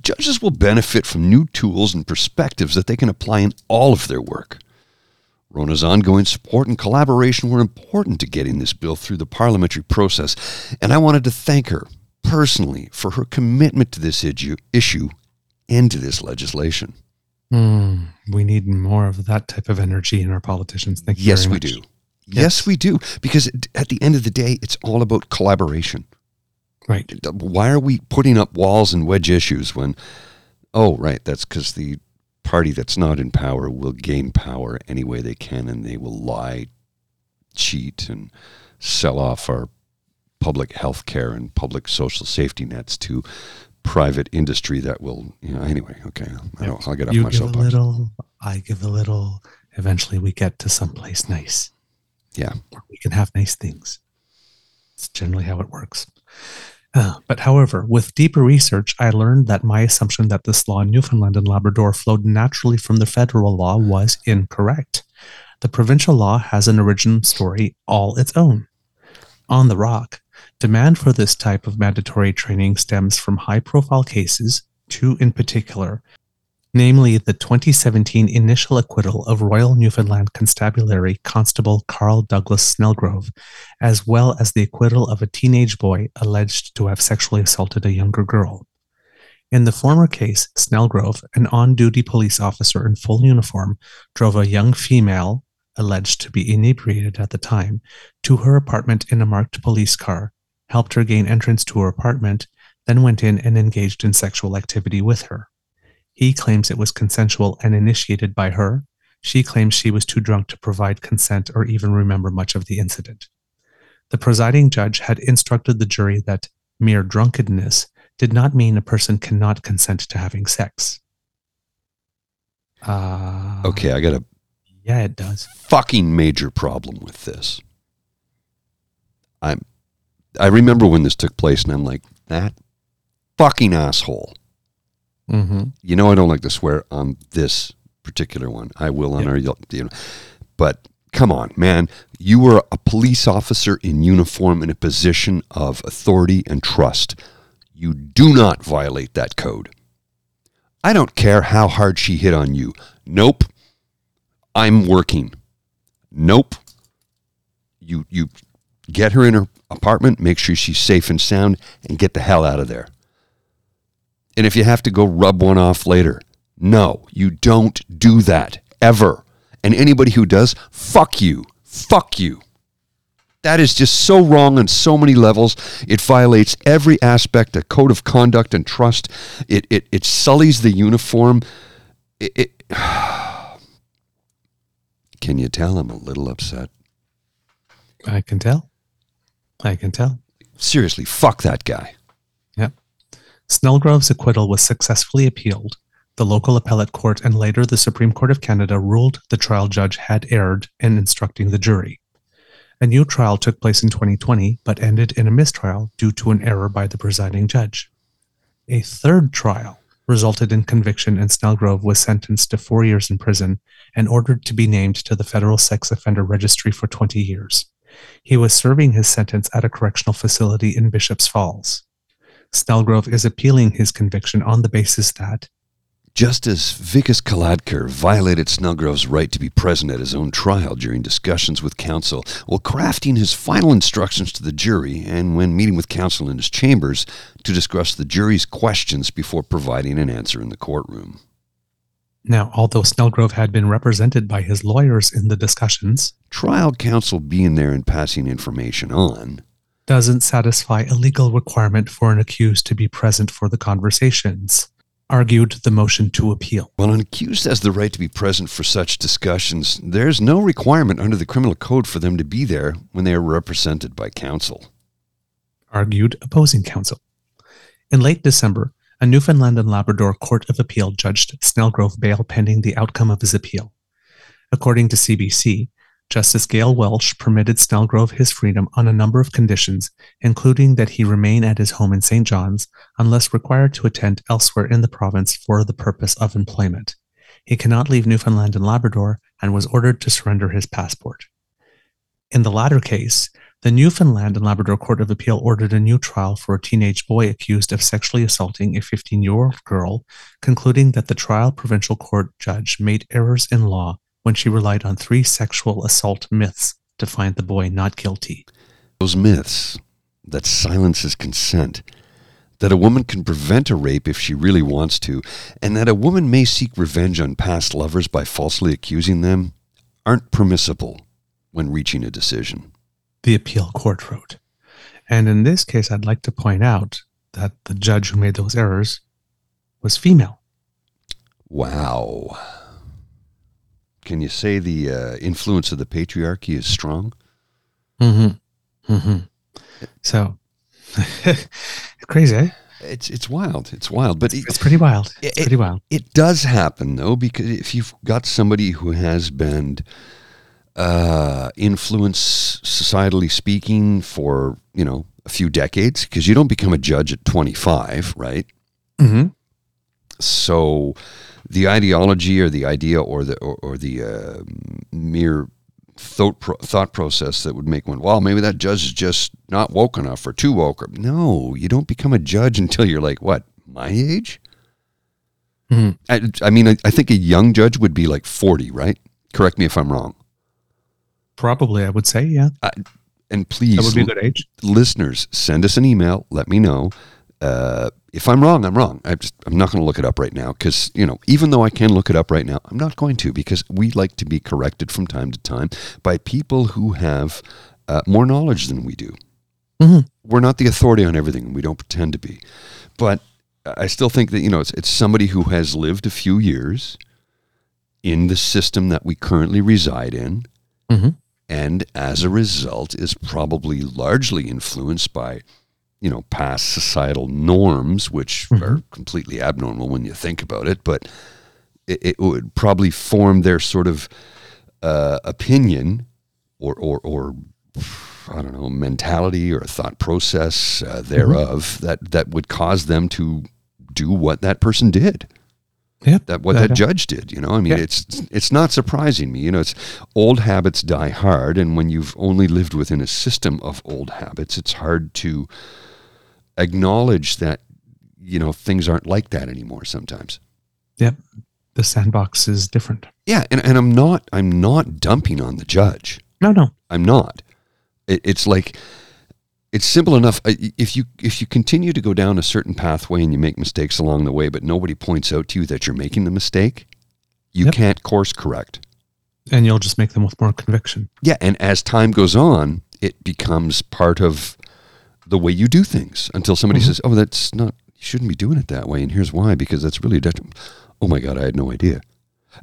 Judges will benefit from new tools and perspectives that they can apply in all of their work. Rona's ongoing support and collaboration were important to getting this bill through the parliamentary process, and I wanted to thank her personally for her commitment to this issue, issue and to this legislation. Hmm, we need more of that type of energy in our politicians. Thank you. Yes, we do. Yes, we do. Because at- at the end of the day, it's all about collaboration. Right. Why are we putting up walls and wedge issues when, oh, right, that's because the party that's not in power will gain power any way they can and they will lie, cheat, and sell off our public health care and public social safety nets to private industry that will, you know, anyway, okay, I don't, I'll get off You my give a soapbox. little, I give a little. Eventually, we get to someplace nice. Yeah. where we can have nice things. It's generally how it works. Uh, but however, with deeper research, I learned that my assumption that this law in Newfoundland and Labrador flowed naturally from the federal law was incorrect. The provincial law has an origin story all its own. On the Rock, demand for this type of mandatory training stems from high profile cases, two in particular, namely the 2017 initial acquittal of Royal Newfoundland Constabulary Constable Carl Douglas Snelgrove, as well as the acquittal of a teenage boy alleged to have sexually assaulted a younger girl. In the former case, Snelgrove, an on duty police officer in full uniform, drove a young female, alleged to be inebriated at the time, to her apartment in a marked police car, helped her gain entrance to her apartment, then went in and engaged in sexual activity with her. He claims it was consensual and initiated by her. She claims she was too drunk to provide consent or even remember much of the incident. The presiding judge had instructed the jury that mere drunkenness did not mean a person cannot consent to having sex. Uh, Okay, I got a Yeah, it does. fucking major problem with this. I'm I remember when this took place and I'm like, that fucking asshole. Mm-hmm. You know I don't like to swear on this particular one. I will on Yeah. our you know. But come on, man. You were a police officer in uniform in a position of authority and trust. You do not violate that code. I don't care how hard she hit on you. Nope. I'm working. Nope. You you get her in her apartment, make sure she's safe and sound, and get the hell out of there. And if you have to go rub one off later, no, you don't do that ever. And anybody who does, fuck you. Fuck you. That is just so wrong on so many levels. It violates every aspect of code of conduct and trust. It, it, it sullies the uniform. It, it [SIGHS] Can you tell I'm a little upset? I can tell. I can tell. Seriously, fuck that guy. Yep. Snelgrove's acquittal was successfully appealed. The local appellate court and later the Supreme Court of Canada ruled the trial judge had erred in instructing the jury. A new trial took place in 2020, but ended in a mistrial due to an error by the presiding judge. A third trial resulted in conviction, and Snelgrove was sentenced to four years in prison and ordered to be named to the federal sex offender registry for 20 years. He was serving his sentence at a correctional facility in Bishops Falls. Snelgrove is appealing his conviction on the basis that Just as Vikas Khaladkar violated Snelgrove's right to be present at his own trial during discussions with counsel while crafting his final instructions to the jury and when meeting with counsel in his chambers to discuss the jury's questions before providing an answer in the courtroom. now, although Snelgrove had been represented by his lawyers in the discussions, Trial counsel being there and passing information on. doesn't satisfy a legal requirement for an accused to be present for the conversations, argued the motion to appeal. While an accused has the right to be present for such discussions, there's no requirement under the criminal code for them to be there when they are represented by counsel. argued opposing counsel. In late December, a Newfoundland and Labrador Court of Appeal judged Snelgrove bail pending the outcome of his appeal. According to CBC, Justice Gail Welsh permitted Snelgrove his freedom on a number of conditions, including that he remain at his home in St. John's unless required to attend elsewhere in the province for the purpose of employment. He cannot leave Newfoundland and Labrador and was ordered to surrender his passport. In the latter case, the Newfoundland and Labrador Court of Appeal ordered a new trial for a teenage boy accused of sexually assaulting a 15 year old girl, concluding that the trial provincial court judge made errors in law when she relied on three sexual assault myths to find the boy not guilty. Those myths that silence is consent, that a woman can prevent a rape if she really wants to, and that a woman may seek revenge on past lovers by falsely accusing them aren't permissible when reaching a decision. The appeal court wrote. And in this case, I'd like to point out that the judge who made those errors was female. Wow. Can you say the uh, influence of the patriarchy is strong? Mm-hmm. Mm-hmm. So, [LAUGHS] crazy, eh? It's it's wild. It's wild, but it, It's pretty wild. It- pretty wild. it does happen though because if you've got somebody who has been uh, influenced societally speaking for you know a few decades, because you don't become a judge at twenty five, right? Mm-hmm. So the ideology or the idea or the or, or the uh, mere thought pro- thought process that would make one well maybe that judge is just not woke enough or too woke or no you don't become a judge until you're like what my age Mhm. I, I mean I, I think a young judge would be like 40 right correct me if i'm wrong Probably, I would say, yeah. and please That would be a good age. listeners, send us an email. Let me know. Uh, if I'm wrong, I'm wrong. I'm just, I'm not going to look it up right now because, you know, even though I can look it up right now, I'm not going to because we like to be corrected from time to time by people who have uh, more knowledge than we do. Mhm. We're not the authority on everything, we don't pretend to be. But I still think that, you know, it's, it's somebody who has lived a few years in the system that we currently reside in Mhm. and as a result is probably largely influenced by you know past societal norms which Mhm. are completely abnormal when you think about it but it, it would probably form their sort of uh, opinion or, or or I don't know mentality or thought process uh, thereof that that would cause them to do what that person did Yeah. that what Yeah, that judge did. You know, I mean, Yeah. it's it's not surprising me. You know, it's old habits die hard, and when you've only lived within a system of old habits, it's hard to acknowledge that you know things aren't like that anymore. Sometimes, Yep. The sandbox is different. yeah, and and I'm not I'm not dumping on the judge. No, no. I'm not. It, it's like it's simple enough. If you if you continue to go down a certain pathway and you make mistakes along the way, but nobody points out to you that you're making the mistake, you Yep. can't course correct. And you'll just make them with more conviction. Yeah, and as time goes on, it becomes part of the way you do things until somebody Mhm. says, "Oh, that's not. You shouldn't be doing it that way." And here's why: because that's really a detriment. Oh my God, I had no idea.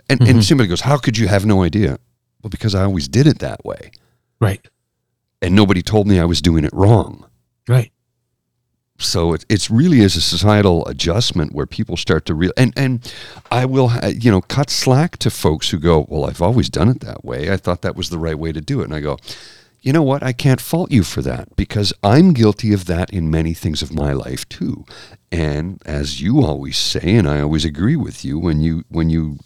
And and Mhm. somebody goes, "How could you have no idea?" Well, because I always did it that way, Right. and nobody told me I was doing it wrong. Right. so it it's really is a societal adjustment where people start to real and and I will ha- you know cut slack to folks who go well I've always done it that way I thought that was the right way to do it and I go you know what? I can't fault you for that because I'm guilty of that in many things of my life too. And as you always say and I always agree with you when you when you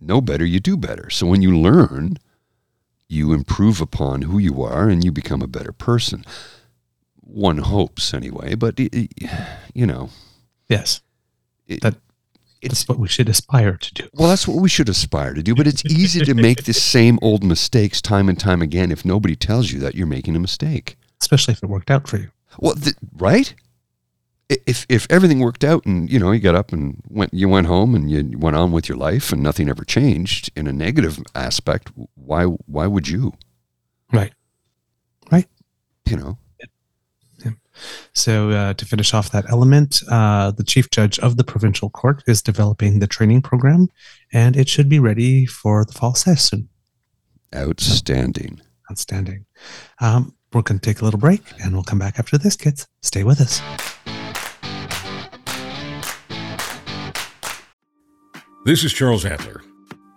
know better you do better. So when you learn you improve upon who you are and you become a better person. One hopes anyway but you know. Yes. it- That- it's That's what we should aspire to do. well that's what we should aspire to do but it's easy to make the [LAUGHS] same old mistakes time and time again if nobody tells you that you're making a mistake Especially if it worked out for you. well th- right if if everything worked out and you know you got up and went you went home and you went on with your life and nothing ever changed in a negative aspect why why would you Right. Right. you know So, uh, to finish off that element, uh, the chief judge of the provincial court is developing the training program, and it should be ready for the fall session. outstanding Outstanding. Um, we're going to take a little break, and we'll come back after this, kids. Stay with us. This is Charles Adler.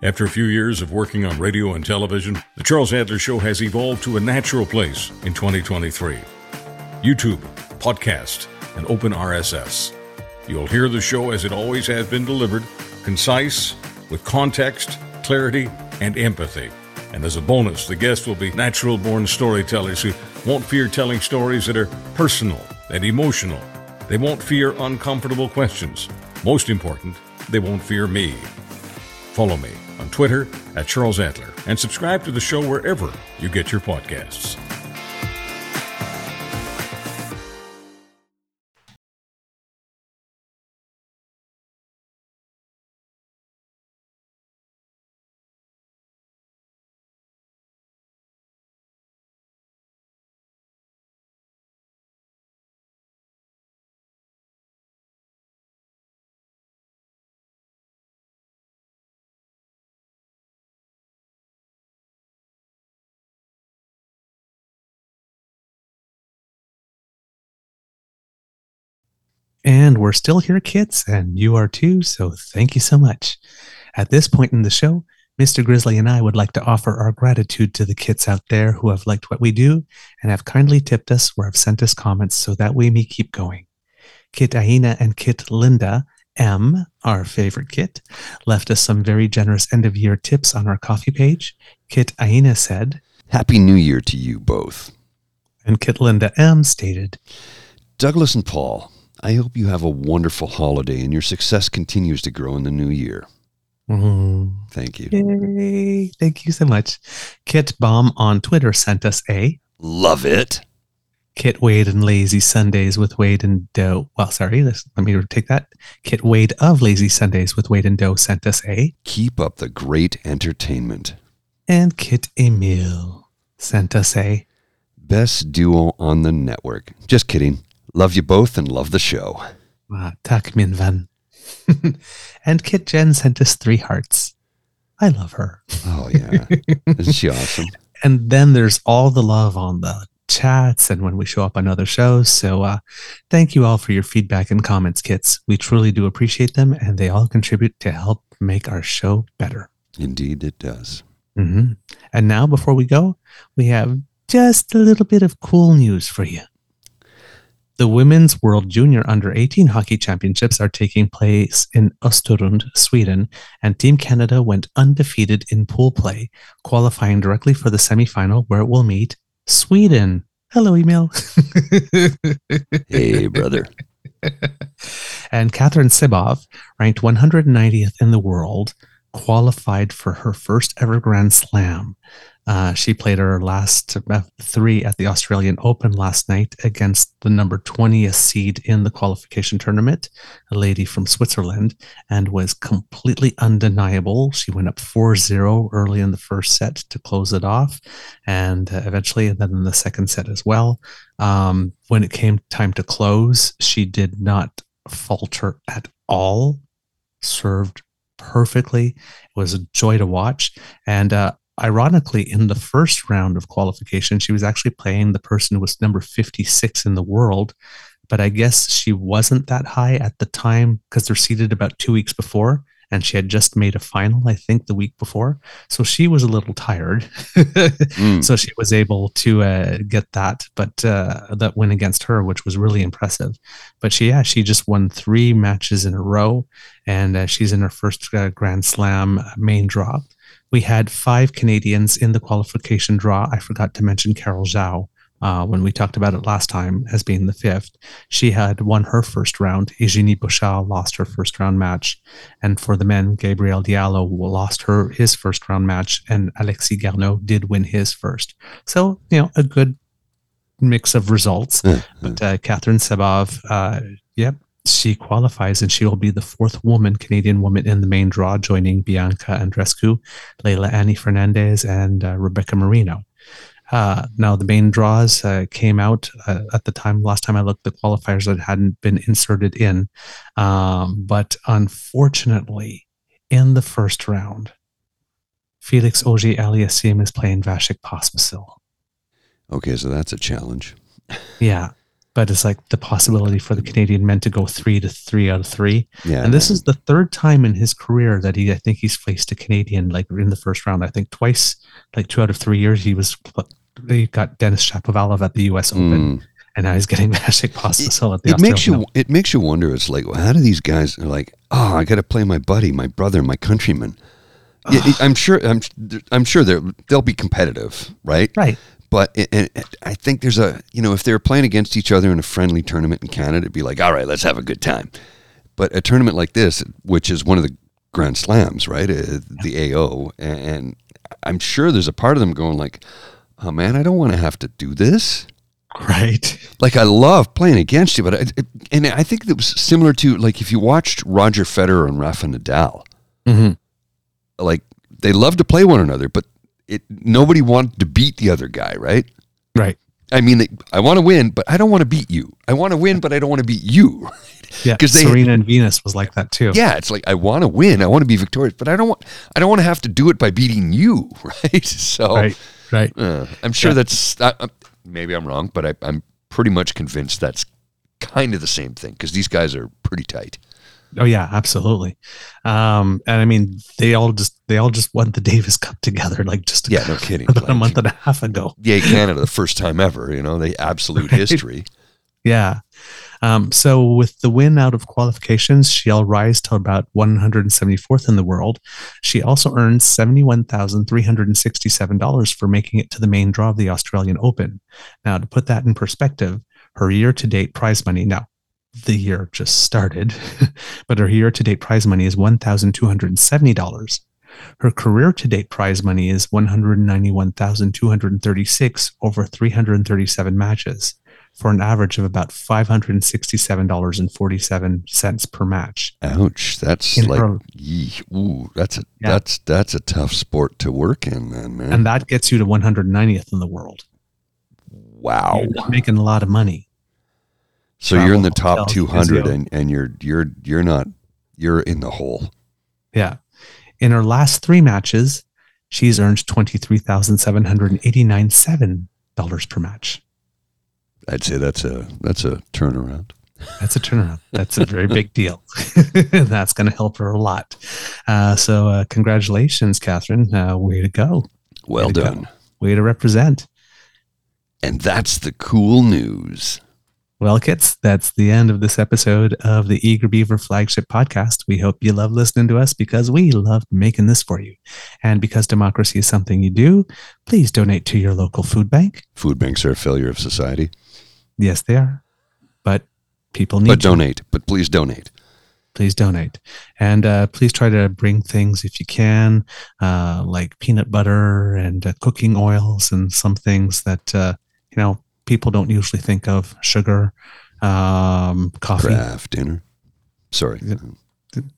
After a few years of working on radio and television, The Charles Adler Show has evolved to a natural place in 2023. YouTube, podcast, and open RSS. You'll hear the show as it always has been delivered, concise, with context, clarity, and empathy. And as a bonus, the guests will be natural born storytellers who won't fear telling stories that are personal and emotional. They won't fear uncomfortable questions. Most important, they won't fear me. Follow me on Twitter at Charles Adler and subscribe to the show wherever you get your podcasts. And we're still here, kids, and you are too. So thank you so much. At this point in the show, Mr. Grizzly and I would like to offer our gratitude to the kids out there who have liked what we do and have kindly tipped us or have sent us comments so that we may keep going. Kit Aina and Kit Linda M, our favorite kit, left us some very generous end of year tips on our coffee page. Kit Aina said, happy new year to you both and Kit Linda M stated, Douglas and Paul, I hope you have a wonderful holiday and your success continues to grow in the new year. "Mm, Thank you. Yay. Thank you so much. Kit Bomb on Twitter sent us a Love it. Kit Wade and Lazy Sundays with Wade and Doe. Well, sorry, let me take that. Kit Wade of Lazy Sundays with Wade and Doe sent us a, Keep up the great entertainment. and Kit Emil sent us a. Best duo on the network. Just kidding. Love you both and love the show. Ah, tak min van. [LAUGHS] and Kit Jen sent us three hearts. I love her. Oh, yeah. Isn't she awesome? [LAUGHS] and then there's all the love on the chats and when we show up on other shows. So uh, thank you all for your feedback and comments, kits. We truly do appreciate them, and they all contribute to help make our show better. Indeed, it does. hmm And now, before we go, we have just a little bit of cool news for you. The Women's World Junior Under 18 Hockey Championships are taking place in Östersund, Sweden, and Team Canada went undefeated in pool play, qualifying directly for the semifinal where it will meet Sweden. Hello, email. [LAUGHS] Hey, brother. [LAUGHS] and Katherine Sebov, ranked 190th in the world, qualified for her first ever Grand Slam. Uh, she played her last uh, three at the Australian Open last night against the number 20th seed in the qualification tournament, a lady from Switzerland, and was completely undeniable. She went up 4 0 early in the first set to close it off, and uh, eventually, and then in the second set as well. Um, when it came time to close, she did not falter at all, served perfectly. It was a joy to watch. And uh, ironically, in the first round of qualification, she was actually playing the person who was number 56 in the world. But I guess she wasn't that high at the time because they're seated about two weeks before. And she had just made a final, I think, the week before. So she was a little tired. Mm. [LAUGHS] So she was able to uh, get that, but uh, that win against her, which was really impressive. But she, yeah, she just won three matches in a row. And uh, she's in her first uh, Grand Slam main draw we had five Canadians in the qualification draw. I forgot to mention Carol Zhao uh, when we talked about it last time as being the fifth. She had won her first round. Eugenie Bouchard lost her first round match. And for the men, Gabriel Diallo lost her his first round match, and Alexis Galarneau did win his first. So, you know, a good mix of results. but uh, Katherine Sebov, uh, yep, she qualifies and she will be the fourth woman, Canadian woman in the main draw, joining Bianca Andreescu, Leylah Annie Fernandez, and uh, Rebecca Marino. Uh, now, the main draws uh, came out uh, at the time, last time I looked, the qualifiers that hadn't been inserted in. Um, but unfortunately, in the first round, Felix Auger Aliassime is playing Vasek Pospisil. Okay, so that's a challenge. Yeah. But it's like the possibility for the Canadian men to go three to three out of three. Yeah. And this is the third time in his career that he, I think he's faced a Canadian like in the first round. I think twice, like two out of three years, he was, he got Denis Shapovalov at the US Open. And now he's getting [LAUGHS] Vasek Pospisil at the it makes you it makes you wonder. It's like, well, how do these guys are like? Oh, I got to play my buddy, my brother, my countryman. Yeah, [SIGHS] I'm sure. I'm I'm sure they they'll be competitive, right? Right. But it, and I think there's a you know if they were playing against each other in a friendly tournament in Canada, it'd be like, all right, let's have a good time. But a tournament like this, which is one of the Grand Slams, right? Uh, the AO, and I'm sure there's a part of them going like, oh man, I don't want to have to do this Right. like I love playing against you, but I, it, and I think it was similar to like if you watched Roger Federer and Rafa Nadal, Mhm. like they love to play one another, but it nobody wanted to beat the other guy, right? Right. I mean, I want to win, but I don't want to beat you. I want to win, but I don't want to beat you. [LAUGHS] Yeah. 'Cause they- Serena and Venus was like that too. Yeah, it's like I want to win, I want to be victorious, but I don't want I don't want to have to do it by beating you, [LAUGHS] right? So Right. Right. uh, I'm sure Yeah. that's maybe I'm wrong, but I, I'm pretty much convinced that's kind of the same thing because these guys are pretty tight. Oh yeah, absolutely. Um, and I mean, they all just they all just won the Davis Cup together, like just Yeah, no kidding. about a month and a half ago. Yay, Canada, the first time ever. You know, the absolute [LAUGHS] Right. history. Yeah. Um, so with the win out of qualifications, she'll rise to about 174th in the world. She also earned $71,367 for making it to the main draw of the Australian Open. Now, to put that in perspective, her year to date prize money, now the year just started, [LAUGHS] but her year to date prize money is $1,270. Her career to date prize money is 191,236 over 337 matches for an average of about $567.47 per match. Ouch. That's In like, yee, ooh, that's a Yeah. that's that's a tough sport to work in, then, man. And that gets you to 190th in the world. wow. You're not making a lot of money. So you're in the top 200, and and you're you're you're not you're in the hole. Yeah. In her last three matches, she's earned twenty three thousand seven hundred eighty nine seven dollars per match. I'd say that's a that's a turnaround. That's a turnaround. That's a very big deal. [LAUGHS] That's going to help her a lot. Uh, so, uh, congratulations, Katherine. Uh, way to go. Well Way to go. done. Way to represent. And that's the cool news. Well, kids, that's the end of this episode of the Eager Beaver Flagship Podcast. We hope you love listening to us because we love making this for you. And because democracy is something you do, please donate to your local food bank. Food banks are a failure of society. Yes, they are. But people need But to. donate. But please donate. please donate and uh, please try to bring things if you can uh, like peanut butter and uh, cooking oils and some things that uh, you know people don't usually think of sugar um, coffee Kraft dinner. Sorry.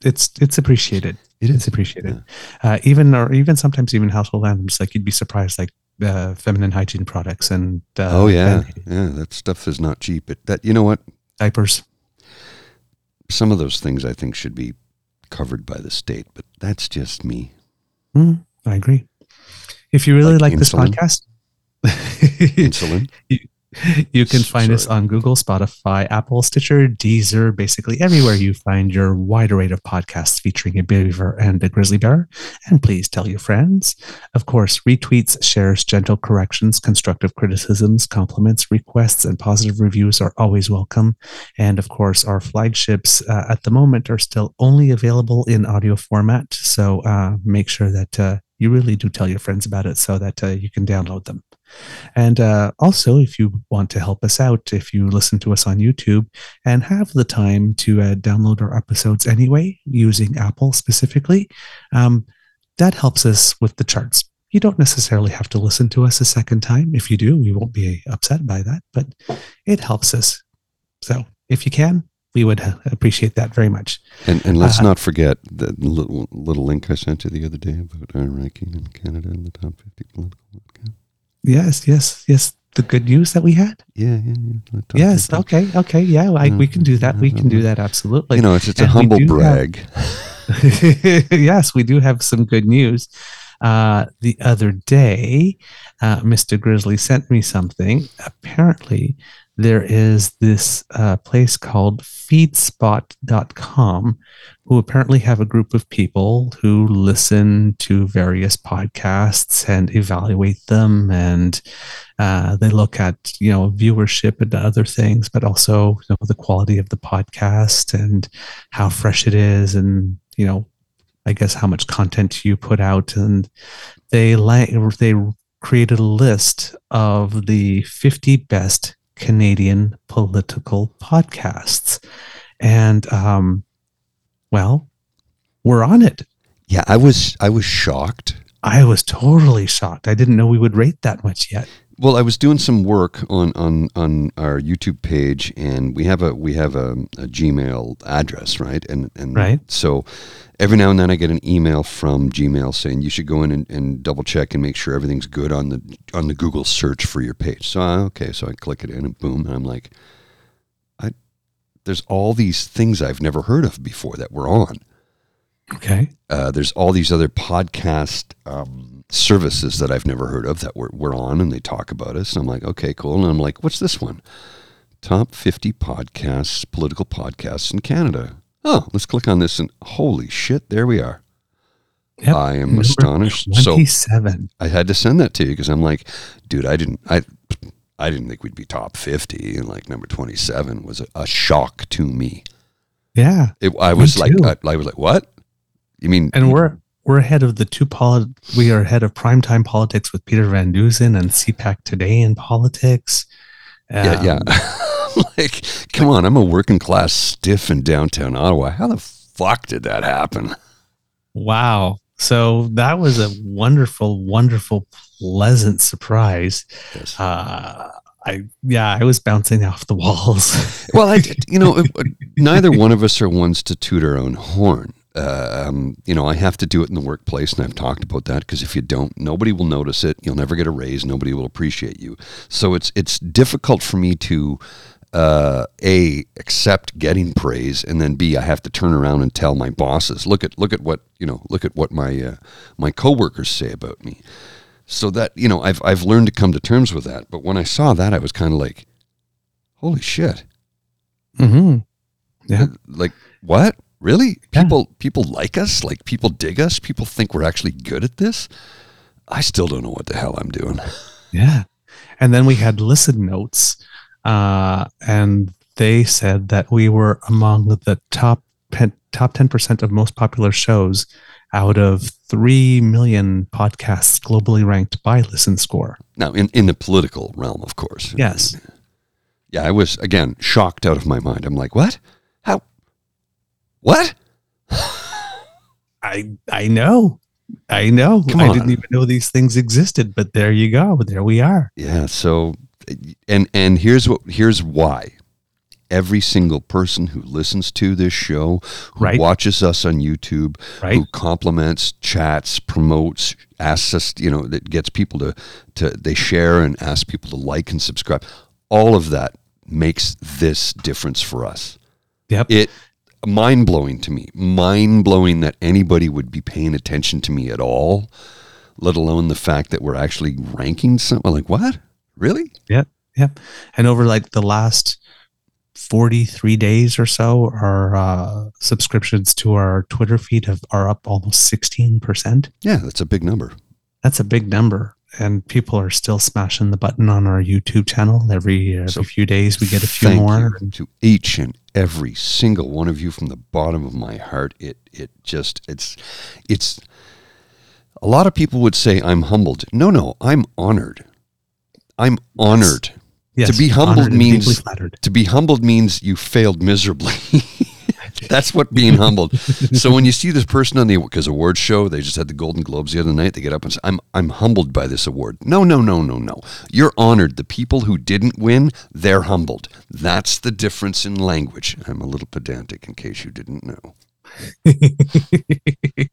it's it's appreciated It is. appreciated uh, even or even sometimes even household items like you'd be surprised like uh, feminine hygiene products and uh, oh yeah, yeah. That stuff is not cheap. But that you know what? diapers Some of those things I think should be covered by the state, but that's just me. Mm, I agree. If you really Like like, this podcast, [LAUGHS] Insulin. you, [LAUGHS] you can find us on Google, Spotify, Apple, Stitcher, Deezer, basically everywhere you find your wide array of podcasts featuring a beaver and a grizzly bear. And please tell your friends. Of course, retweets, shares, gentle corrections, constructive criticisms, compliments, requests, and positive reviews are always welcome. And of course, our flagships uh, at the moment are still only available in audio format. So uh, make sure that uh, you really do tell your friends about it so that uh, you can download them. And uh, also, if you want to help us out, if you listen to us on YouTube and have the time to uh, download our episodes anyway, using Apple specifically, um, that helps us with the charts. You don't necessarily have to listen to us a second time. If you do, we won't be upset by that, but it helps us. So if you can, we would uh, appreciate that very much. And and let's Uh, not forget the little little link I sent you the other day about our ranking in Canada in the top fifty political. podcasts. Yes, yes, yes. The good news that we had. Yeah, yeah, yeah. Yes. 50. Okay. Okay. Yeah. I, we can do that. We can do that. Absolutely. you know, it's it's a humble do have- brag. [LAUGHS] yes, we do have some good news. Uh, the other day, uh, Mr. Grizzly sent me something. Apparently, there is this uh, place called feedspot.com who apparently have a group of people who listen to various podcasts and evaluate them and uh, they look at you know viewership and other things but also you know, the quality of the podcast and how fresh it is and you know i guess how much content you put out and they like they created a list of the 50 best canadian political podcasts. And um well we're on it. Yeah, I was I was shocked. i was totally shocked. I didn't know we would rate that much yet Well, I was doing some work on on on our YouTube page, and we have a we have a, a Gmail address, right? And and Right. So every now and then I get an email from Gmail saying you should go in and, and double check and make sure everything's good on the on the Google search for your page. So uh, okay, so I click it in and boom, and I'm like, I there's all these things I've never heard of before that we're on. okay Uh, there's all these other podcast um, services that I've never heard of that we're, we're on and they talk about us. And I'm like, okay, cool. And I'm like, what's this one? Top 50 podcasts, political podcasts in Canada. Oh, let's click on this and holy shit, there we are. Yep. I am Number astonished. So 27 I had to send that to you because I'm like, dude, I didn't, I, I didn't think we'd be top 50 and like number 27 was a, a shock to me. yeah It, I was like. I, I was like, what? You mean, and we're we're ahead of the two poli- we are ahead of primetime politics with Peter Van Dusen and CPAC today in politics. Yeah, Um, yeah. [LAUGHS] like, come on, I'm a working class stiff in downtown Ottawa. How the fuck did that happen? Wow. So that was a wonderful, wonderful, pleasant surprise. Yes. Uh, I yeah, I was bouncing off the walls. Well, I, [LAUGHS] did- you know, neither one of us are ones to toot our own horn. Uh, um, you know, I have to do it in the workplace, and I've talked about that because if you don't, nobody will notice it. You'll never get a raise. Nobody will appreciate you. So it's it's difficult for me to uh, a accept getting praise, and then b I have to turn around and tell my bosses, look at look at what you know, look at what my uh, my coworkers say about me. So that you know, I've I've learned to come to terms with that. But when I saw that, I was kind of like, holy shit. hmm Yeah. Like what? Really? Yeah. People people like us? Like people dig us? People think we're actually good at this? I still don't know what the hell I'm doing. [LAUGHS] Yeah. And then we had listen notes, uh, and they said that we were among the top pen, top ten percent of most popular shows out of three million podcasts globally ranked by Listen Score. Now in, in the political realm, of course. Yes. Yeah, I was again shocked out of my mind. I'm like, what? How What? I I know. I know. Come I on. didn't even know these things existed, but there you go. There we are. Yeah. So, and and here's what here's why. Every single person who listens to this show, who Right. watches us on YouTube, Right. who compliments, chats, promotes, asks us, you know, that gets people to to they share and ask people to like and subscribe. All of that makes this difference for us. Yep. It mind blowing to me. Mind blowing that anybody would be paying attention to me at all, let alone the fact that we're actually ranking something. Like what? Really? Yep. Yep. And over like the last 43 days or so, our uh, subscriptions to our Twitter feed have, are up almost 16%. Yeah, that's a big number. That's a big number. And people are still smashing the button on our YouTube channel. Every, every So few days, we get a few more. to each and every single one of you from the bottom of my heart. It it just it's it's a lot of people would say I'm humbled. No, no, I'm honored. I'm honored. Yes, to be humbled deeply means to be humbled means you failed miserably. [LAUGHS] [LAUGHS] That's what being humbled. So when you see this person on the because awards show, they just had the Golden Globes the other night. They get up and say, "I'm I'm humbled by this award." No, no, no, no, no. You're honored. The people who didn't win, they're humbled. That's the difference in language. I'm a little pedantic, in case you didn't know. [LAUGHS]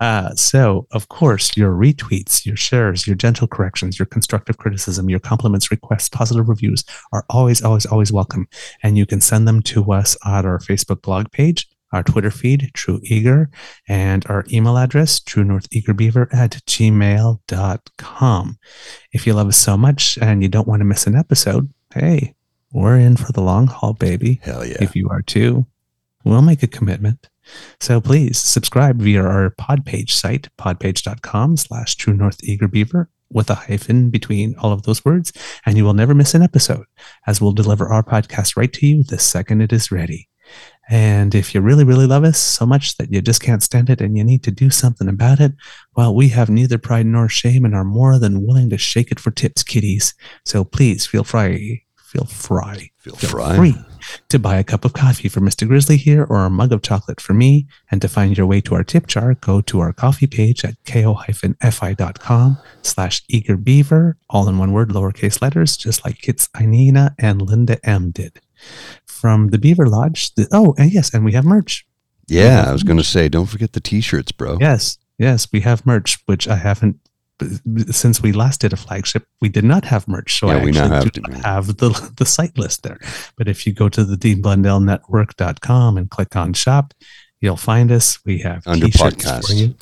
uh, so, of course, your retweets, your shares, your gentle corrections, your constructive criticism, your compliments, requests, positive reviews are always, always, always welcome. And you can send them to us at our Facebook blog page, our Twitter feed, True Eager, and our email address, True North Eager Beaver at gmail.com. If you love us so much and you don't want to miss an episode, hey, we're in for the long haul, baby. Hell yeah. If you are too, we'll make a commitment. So please subscribe via our pod page site, podpage.com slash true north eager beaver with a hyphen between all of those words, and you will never miss an episode as we'll deliver our podcast right to you the second it is ready. And if you really, really love us so much that you just can't stand it and you need to do something about it, well, we have neither pride nor shame and are more than willing to shake it for tips, kiddies. So please feel free, feel free, Feel feel free to buy a cup of coffee for Mr. Grizzly here or a mug of chocolate for me. And to find your way to our tip jar, go to our coffee page at ko-fi.com slash eager beaver, all in one word, lowercase letters, just like Kits Inina and Linda M did. From the Beaver Lodge. The, oh, and yes, and we have merch. Yeah, I was going to say, don't forget the t-shirts, bro. Yes, yes, we have merch, which I haven't since we last did a flagship. We did not have merch, so Yeah, I we actually have do not have the the site list there. But if you go to the deanblundellnetwork.com and click on shop, you'll find us. We have Under t-shirts podcasts. for you.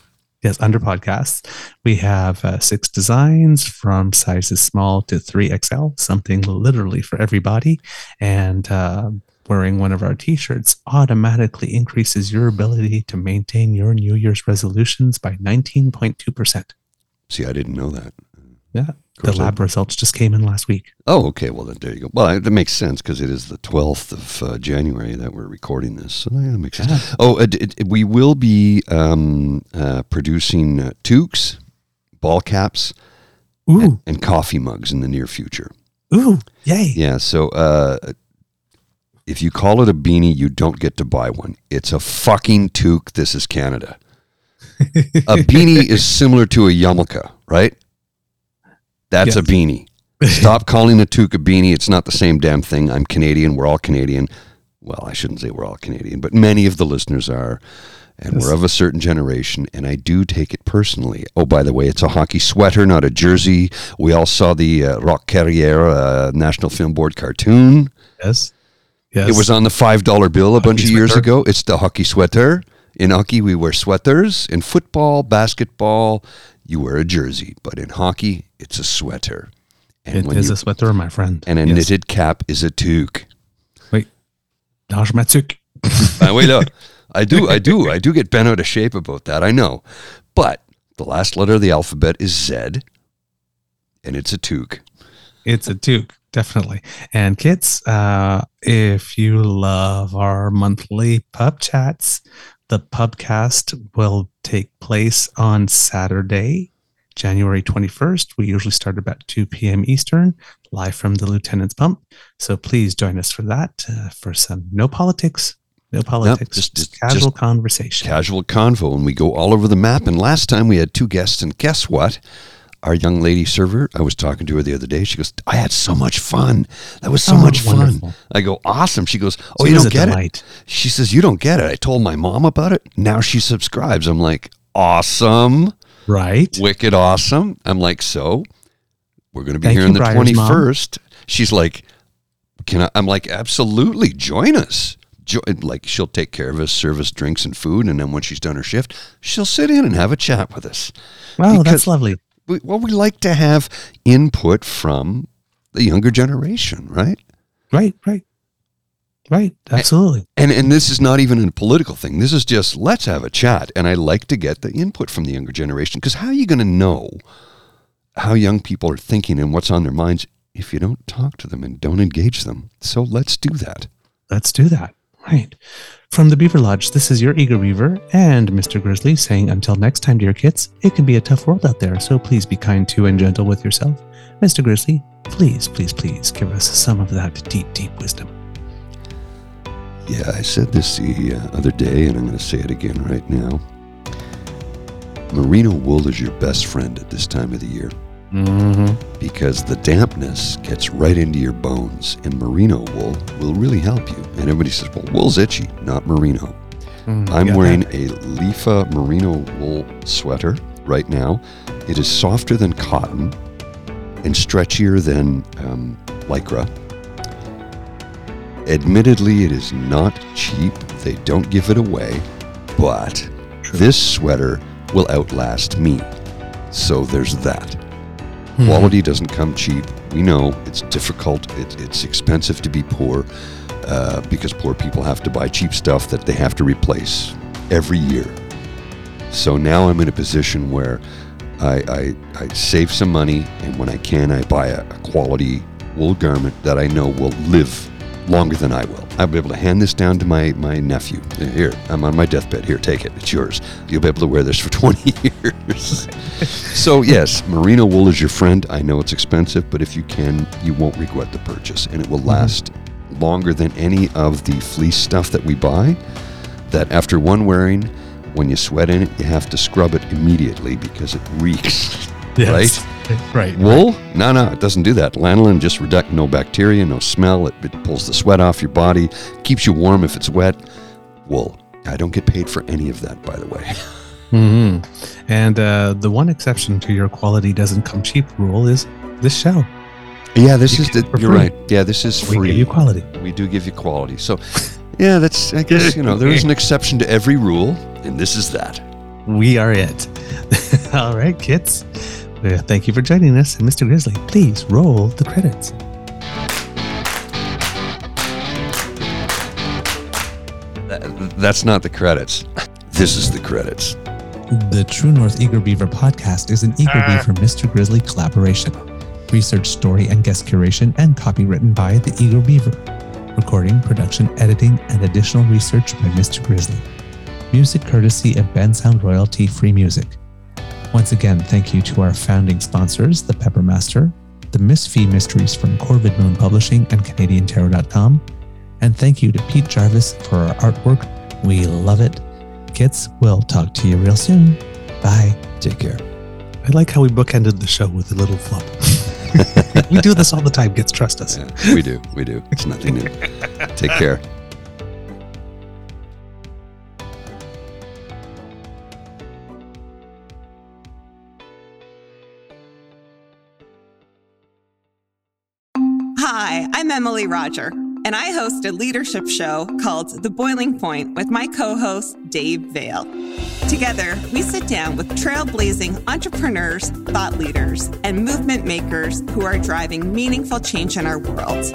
Yes, under podcasts. We have uh, six designs from sizes small to 3XL, something literally for everybody. And uh, wearing one of our t shirts automatically increases your ability to maintain your New Year's resolutions by 19.2%. See, I didn't know that. Yeah. The course I- lab results just came in last week. Oh, okay. Well, then there you go. Well, that makes sense because it is the 12th of uh, January that we're recording this. So yeah, that makes sense. Oh, it, it, we will be um, uh, producing uh, toques, ball caps, Ooh, and, and coffee mugs in the near future. ooh, yay. Yeah. So uh, if you call it a beanie, you don't get to buy one. It's a fucking toque. This is Canada. A [LAUGHS] beanie is similar to a yarmulke, right? That's a beanie. [LAUGHS] Stop calling a toque a beanie. It's not the same damn thing. I'm Canadian. We're all Canadian. Well, I shouldn't say we're all Canadian, but many of the listeners are. And Yes. we're of a certain generation, and I do take it personally. Oh, by the way, it's a hockey sweater, not a jersey. We all saw the uh, Roch Carrier uh, National Film Board cartoon. Yes. Yes. It was on the five dollar bill a bunch of Hockey years sweater. ago. It's the hockey sweater. In hockey, we wear sweaters. In football, basketball, you wear a jersey. But in hockey, it's a sweater. And It is you- a sweater, my friend. and a Yes. knitted cap is a toque. Dash Matsuk. [LAUGHS] Ah, wait up. I do, I do, I do get bent out of shape about that. I know, but the last letter of the alphabet is Z, and it's a toque. It's a toque, definitely. And kids, uh, if you love our monthly pub chats, the pubcast will take place on Saturday, January 21st. We usually start about 2 p.m. Eastern, live from the Lieutenant's Pump. So please join us for that, uh, for some no politics, No politics. just- just, just- casual just conversation. casual convo and we go all over the map. And last time we had two guests, and guess what? Our young lady server, I was talking to her the other day. She goes, I had so much fun. That was so Oh, much wonderful. fun. I go, awesome. She goes, Oh, She you don't get delight. it? She says, You don't get it. I told my mom about it. Now she subscribes. I'm like, Awesome. right? Wicked awesome. I'm like, So we're going to be Thank here on the Briar's mom. 21st. She's like, Can I? I'm like, Absolutely. Join us. Jo- like she'll take care of us, serve us drinks and food, and then when she's done her shift, she'll sit in and have a chat with us. Wow, because- that's lovely. We, well, we like to have input from the younger generation, right? Right, right. Right, absolutely. And and this is not even a political thing. This is just let's have a chat, and I like to get the input from the younger generation because how are you going to know how young people are thinking and what's on their minds if you don't talk to them and don't engage them? So let's do that. Let's do that. Right. From the Beaver Lodge, this is your Eager Beaver and Mr. Grizzly saying, until next time, dear kids, it can be a tough world out there, so please be kind to and gentle with yourself. Mr. Grizzly, please, please, please give us some of that deep, deep wisdom. Yeah, I said this the uh, other day, and I'm going to say it again right now. Merino wool is your best friend at this time of the year. Mm-hmm. because the dampness gets right into your bones, and merino wool will really help you. And everybody says, well, wool's itchy, not merino. I'm wearing a Lefa merino wool sweater right now. It is softer than cotton and stretchier than um, lycra. Admittedly, it is not cheap. They don't give it away, but this sweater will outlast me. So there's that. Quality doesn't come cheap. We know it's difficult. It, it's expensive to be poor uh, because poor people have to buy cheap stuff that they have to replace every year. So now I'm in a position where I, I, I save some money, and when I can, I buy a, a quality wool garment that I know will live longer than I will. I'll be able to hand this down to my, my nephew. Here, I'm on my deathbed. Here, take it. It's yours. You'll be able to wear this for [LAUGHS] 20 years. [LAUGHS] so, yes, merino wool is your friend. I know it's expensive, but if you can, you won't regret the purchase, and it will mm-hmm. last longer than any of the fleece stuff that we buy. That after one wearing, when you sweat in it, you have to scrub it immediately because it reeks. Yes. Right. Wool? No, no, it doesn't do that. Lanolin just reduct no bacteria, no smell. It, it pulls the sweat off your body, keeps you warm if it's wet. Wool. I don't get paid for any of that, by the way. [LAUGHS] hmm And uh, the one exception to your quality doesn't come cheap rule is this show. Yeah, this You is the. You're free. right. Yeah, this is We free. give you quality. we do give you quality. So, yeah, that's. I guess you know there is an exception to every rule, and this is that. We are it. [LAUGHS] All right, kids. Uh, Thank you for joining us. And Mr. Grizzly, please roll the credits. That- That's not the credits. This is the credits. The True North Eager Beaver podcast is an Eager Beaver Mr. Grizzly collaboration. Research, story, and guest curation and copy written by the Eager Beaver. Recording, production, editing, and additional research by Mr. Grizzly. Music courtesy of Bensound Royalty Free Music. Once again, thank you to our founding sponsors, the Peppermaster, the Miss Fee Mysteries from Corvid Moon Publishing and CanadianTarot.com, and thank you to Pete Jarvis for our artwork. We love it. Kids, we'll talk to you real soon. Bye. Take care. I like how we bookended the show with a little flop. [LAUGHS] we do this all the time, kids. Trust us. Yeah, we do. We do. It's nothing new. Take care. I'm Emily Roger, and I host a leadership show called The Boiling Point with my co host, Dave Vale. Together, we sit down with trailblazing entrepreneurs, thought leaders, and movement makers who are driving meaningful change in our world.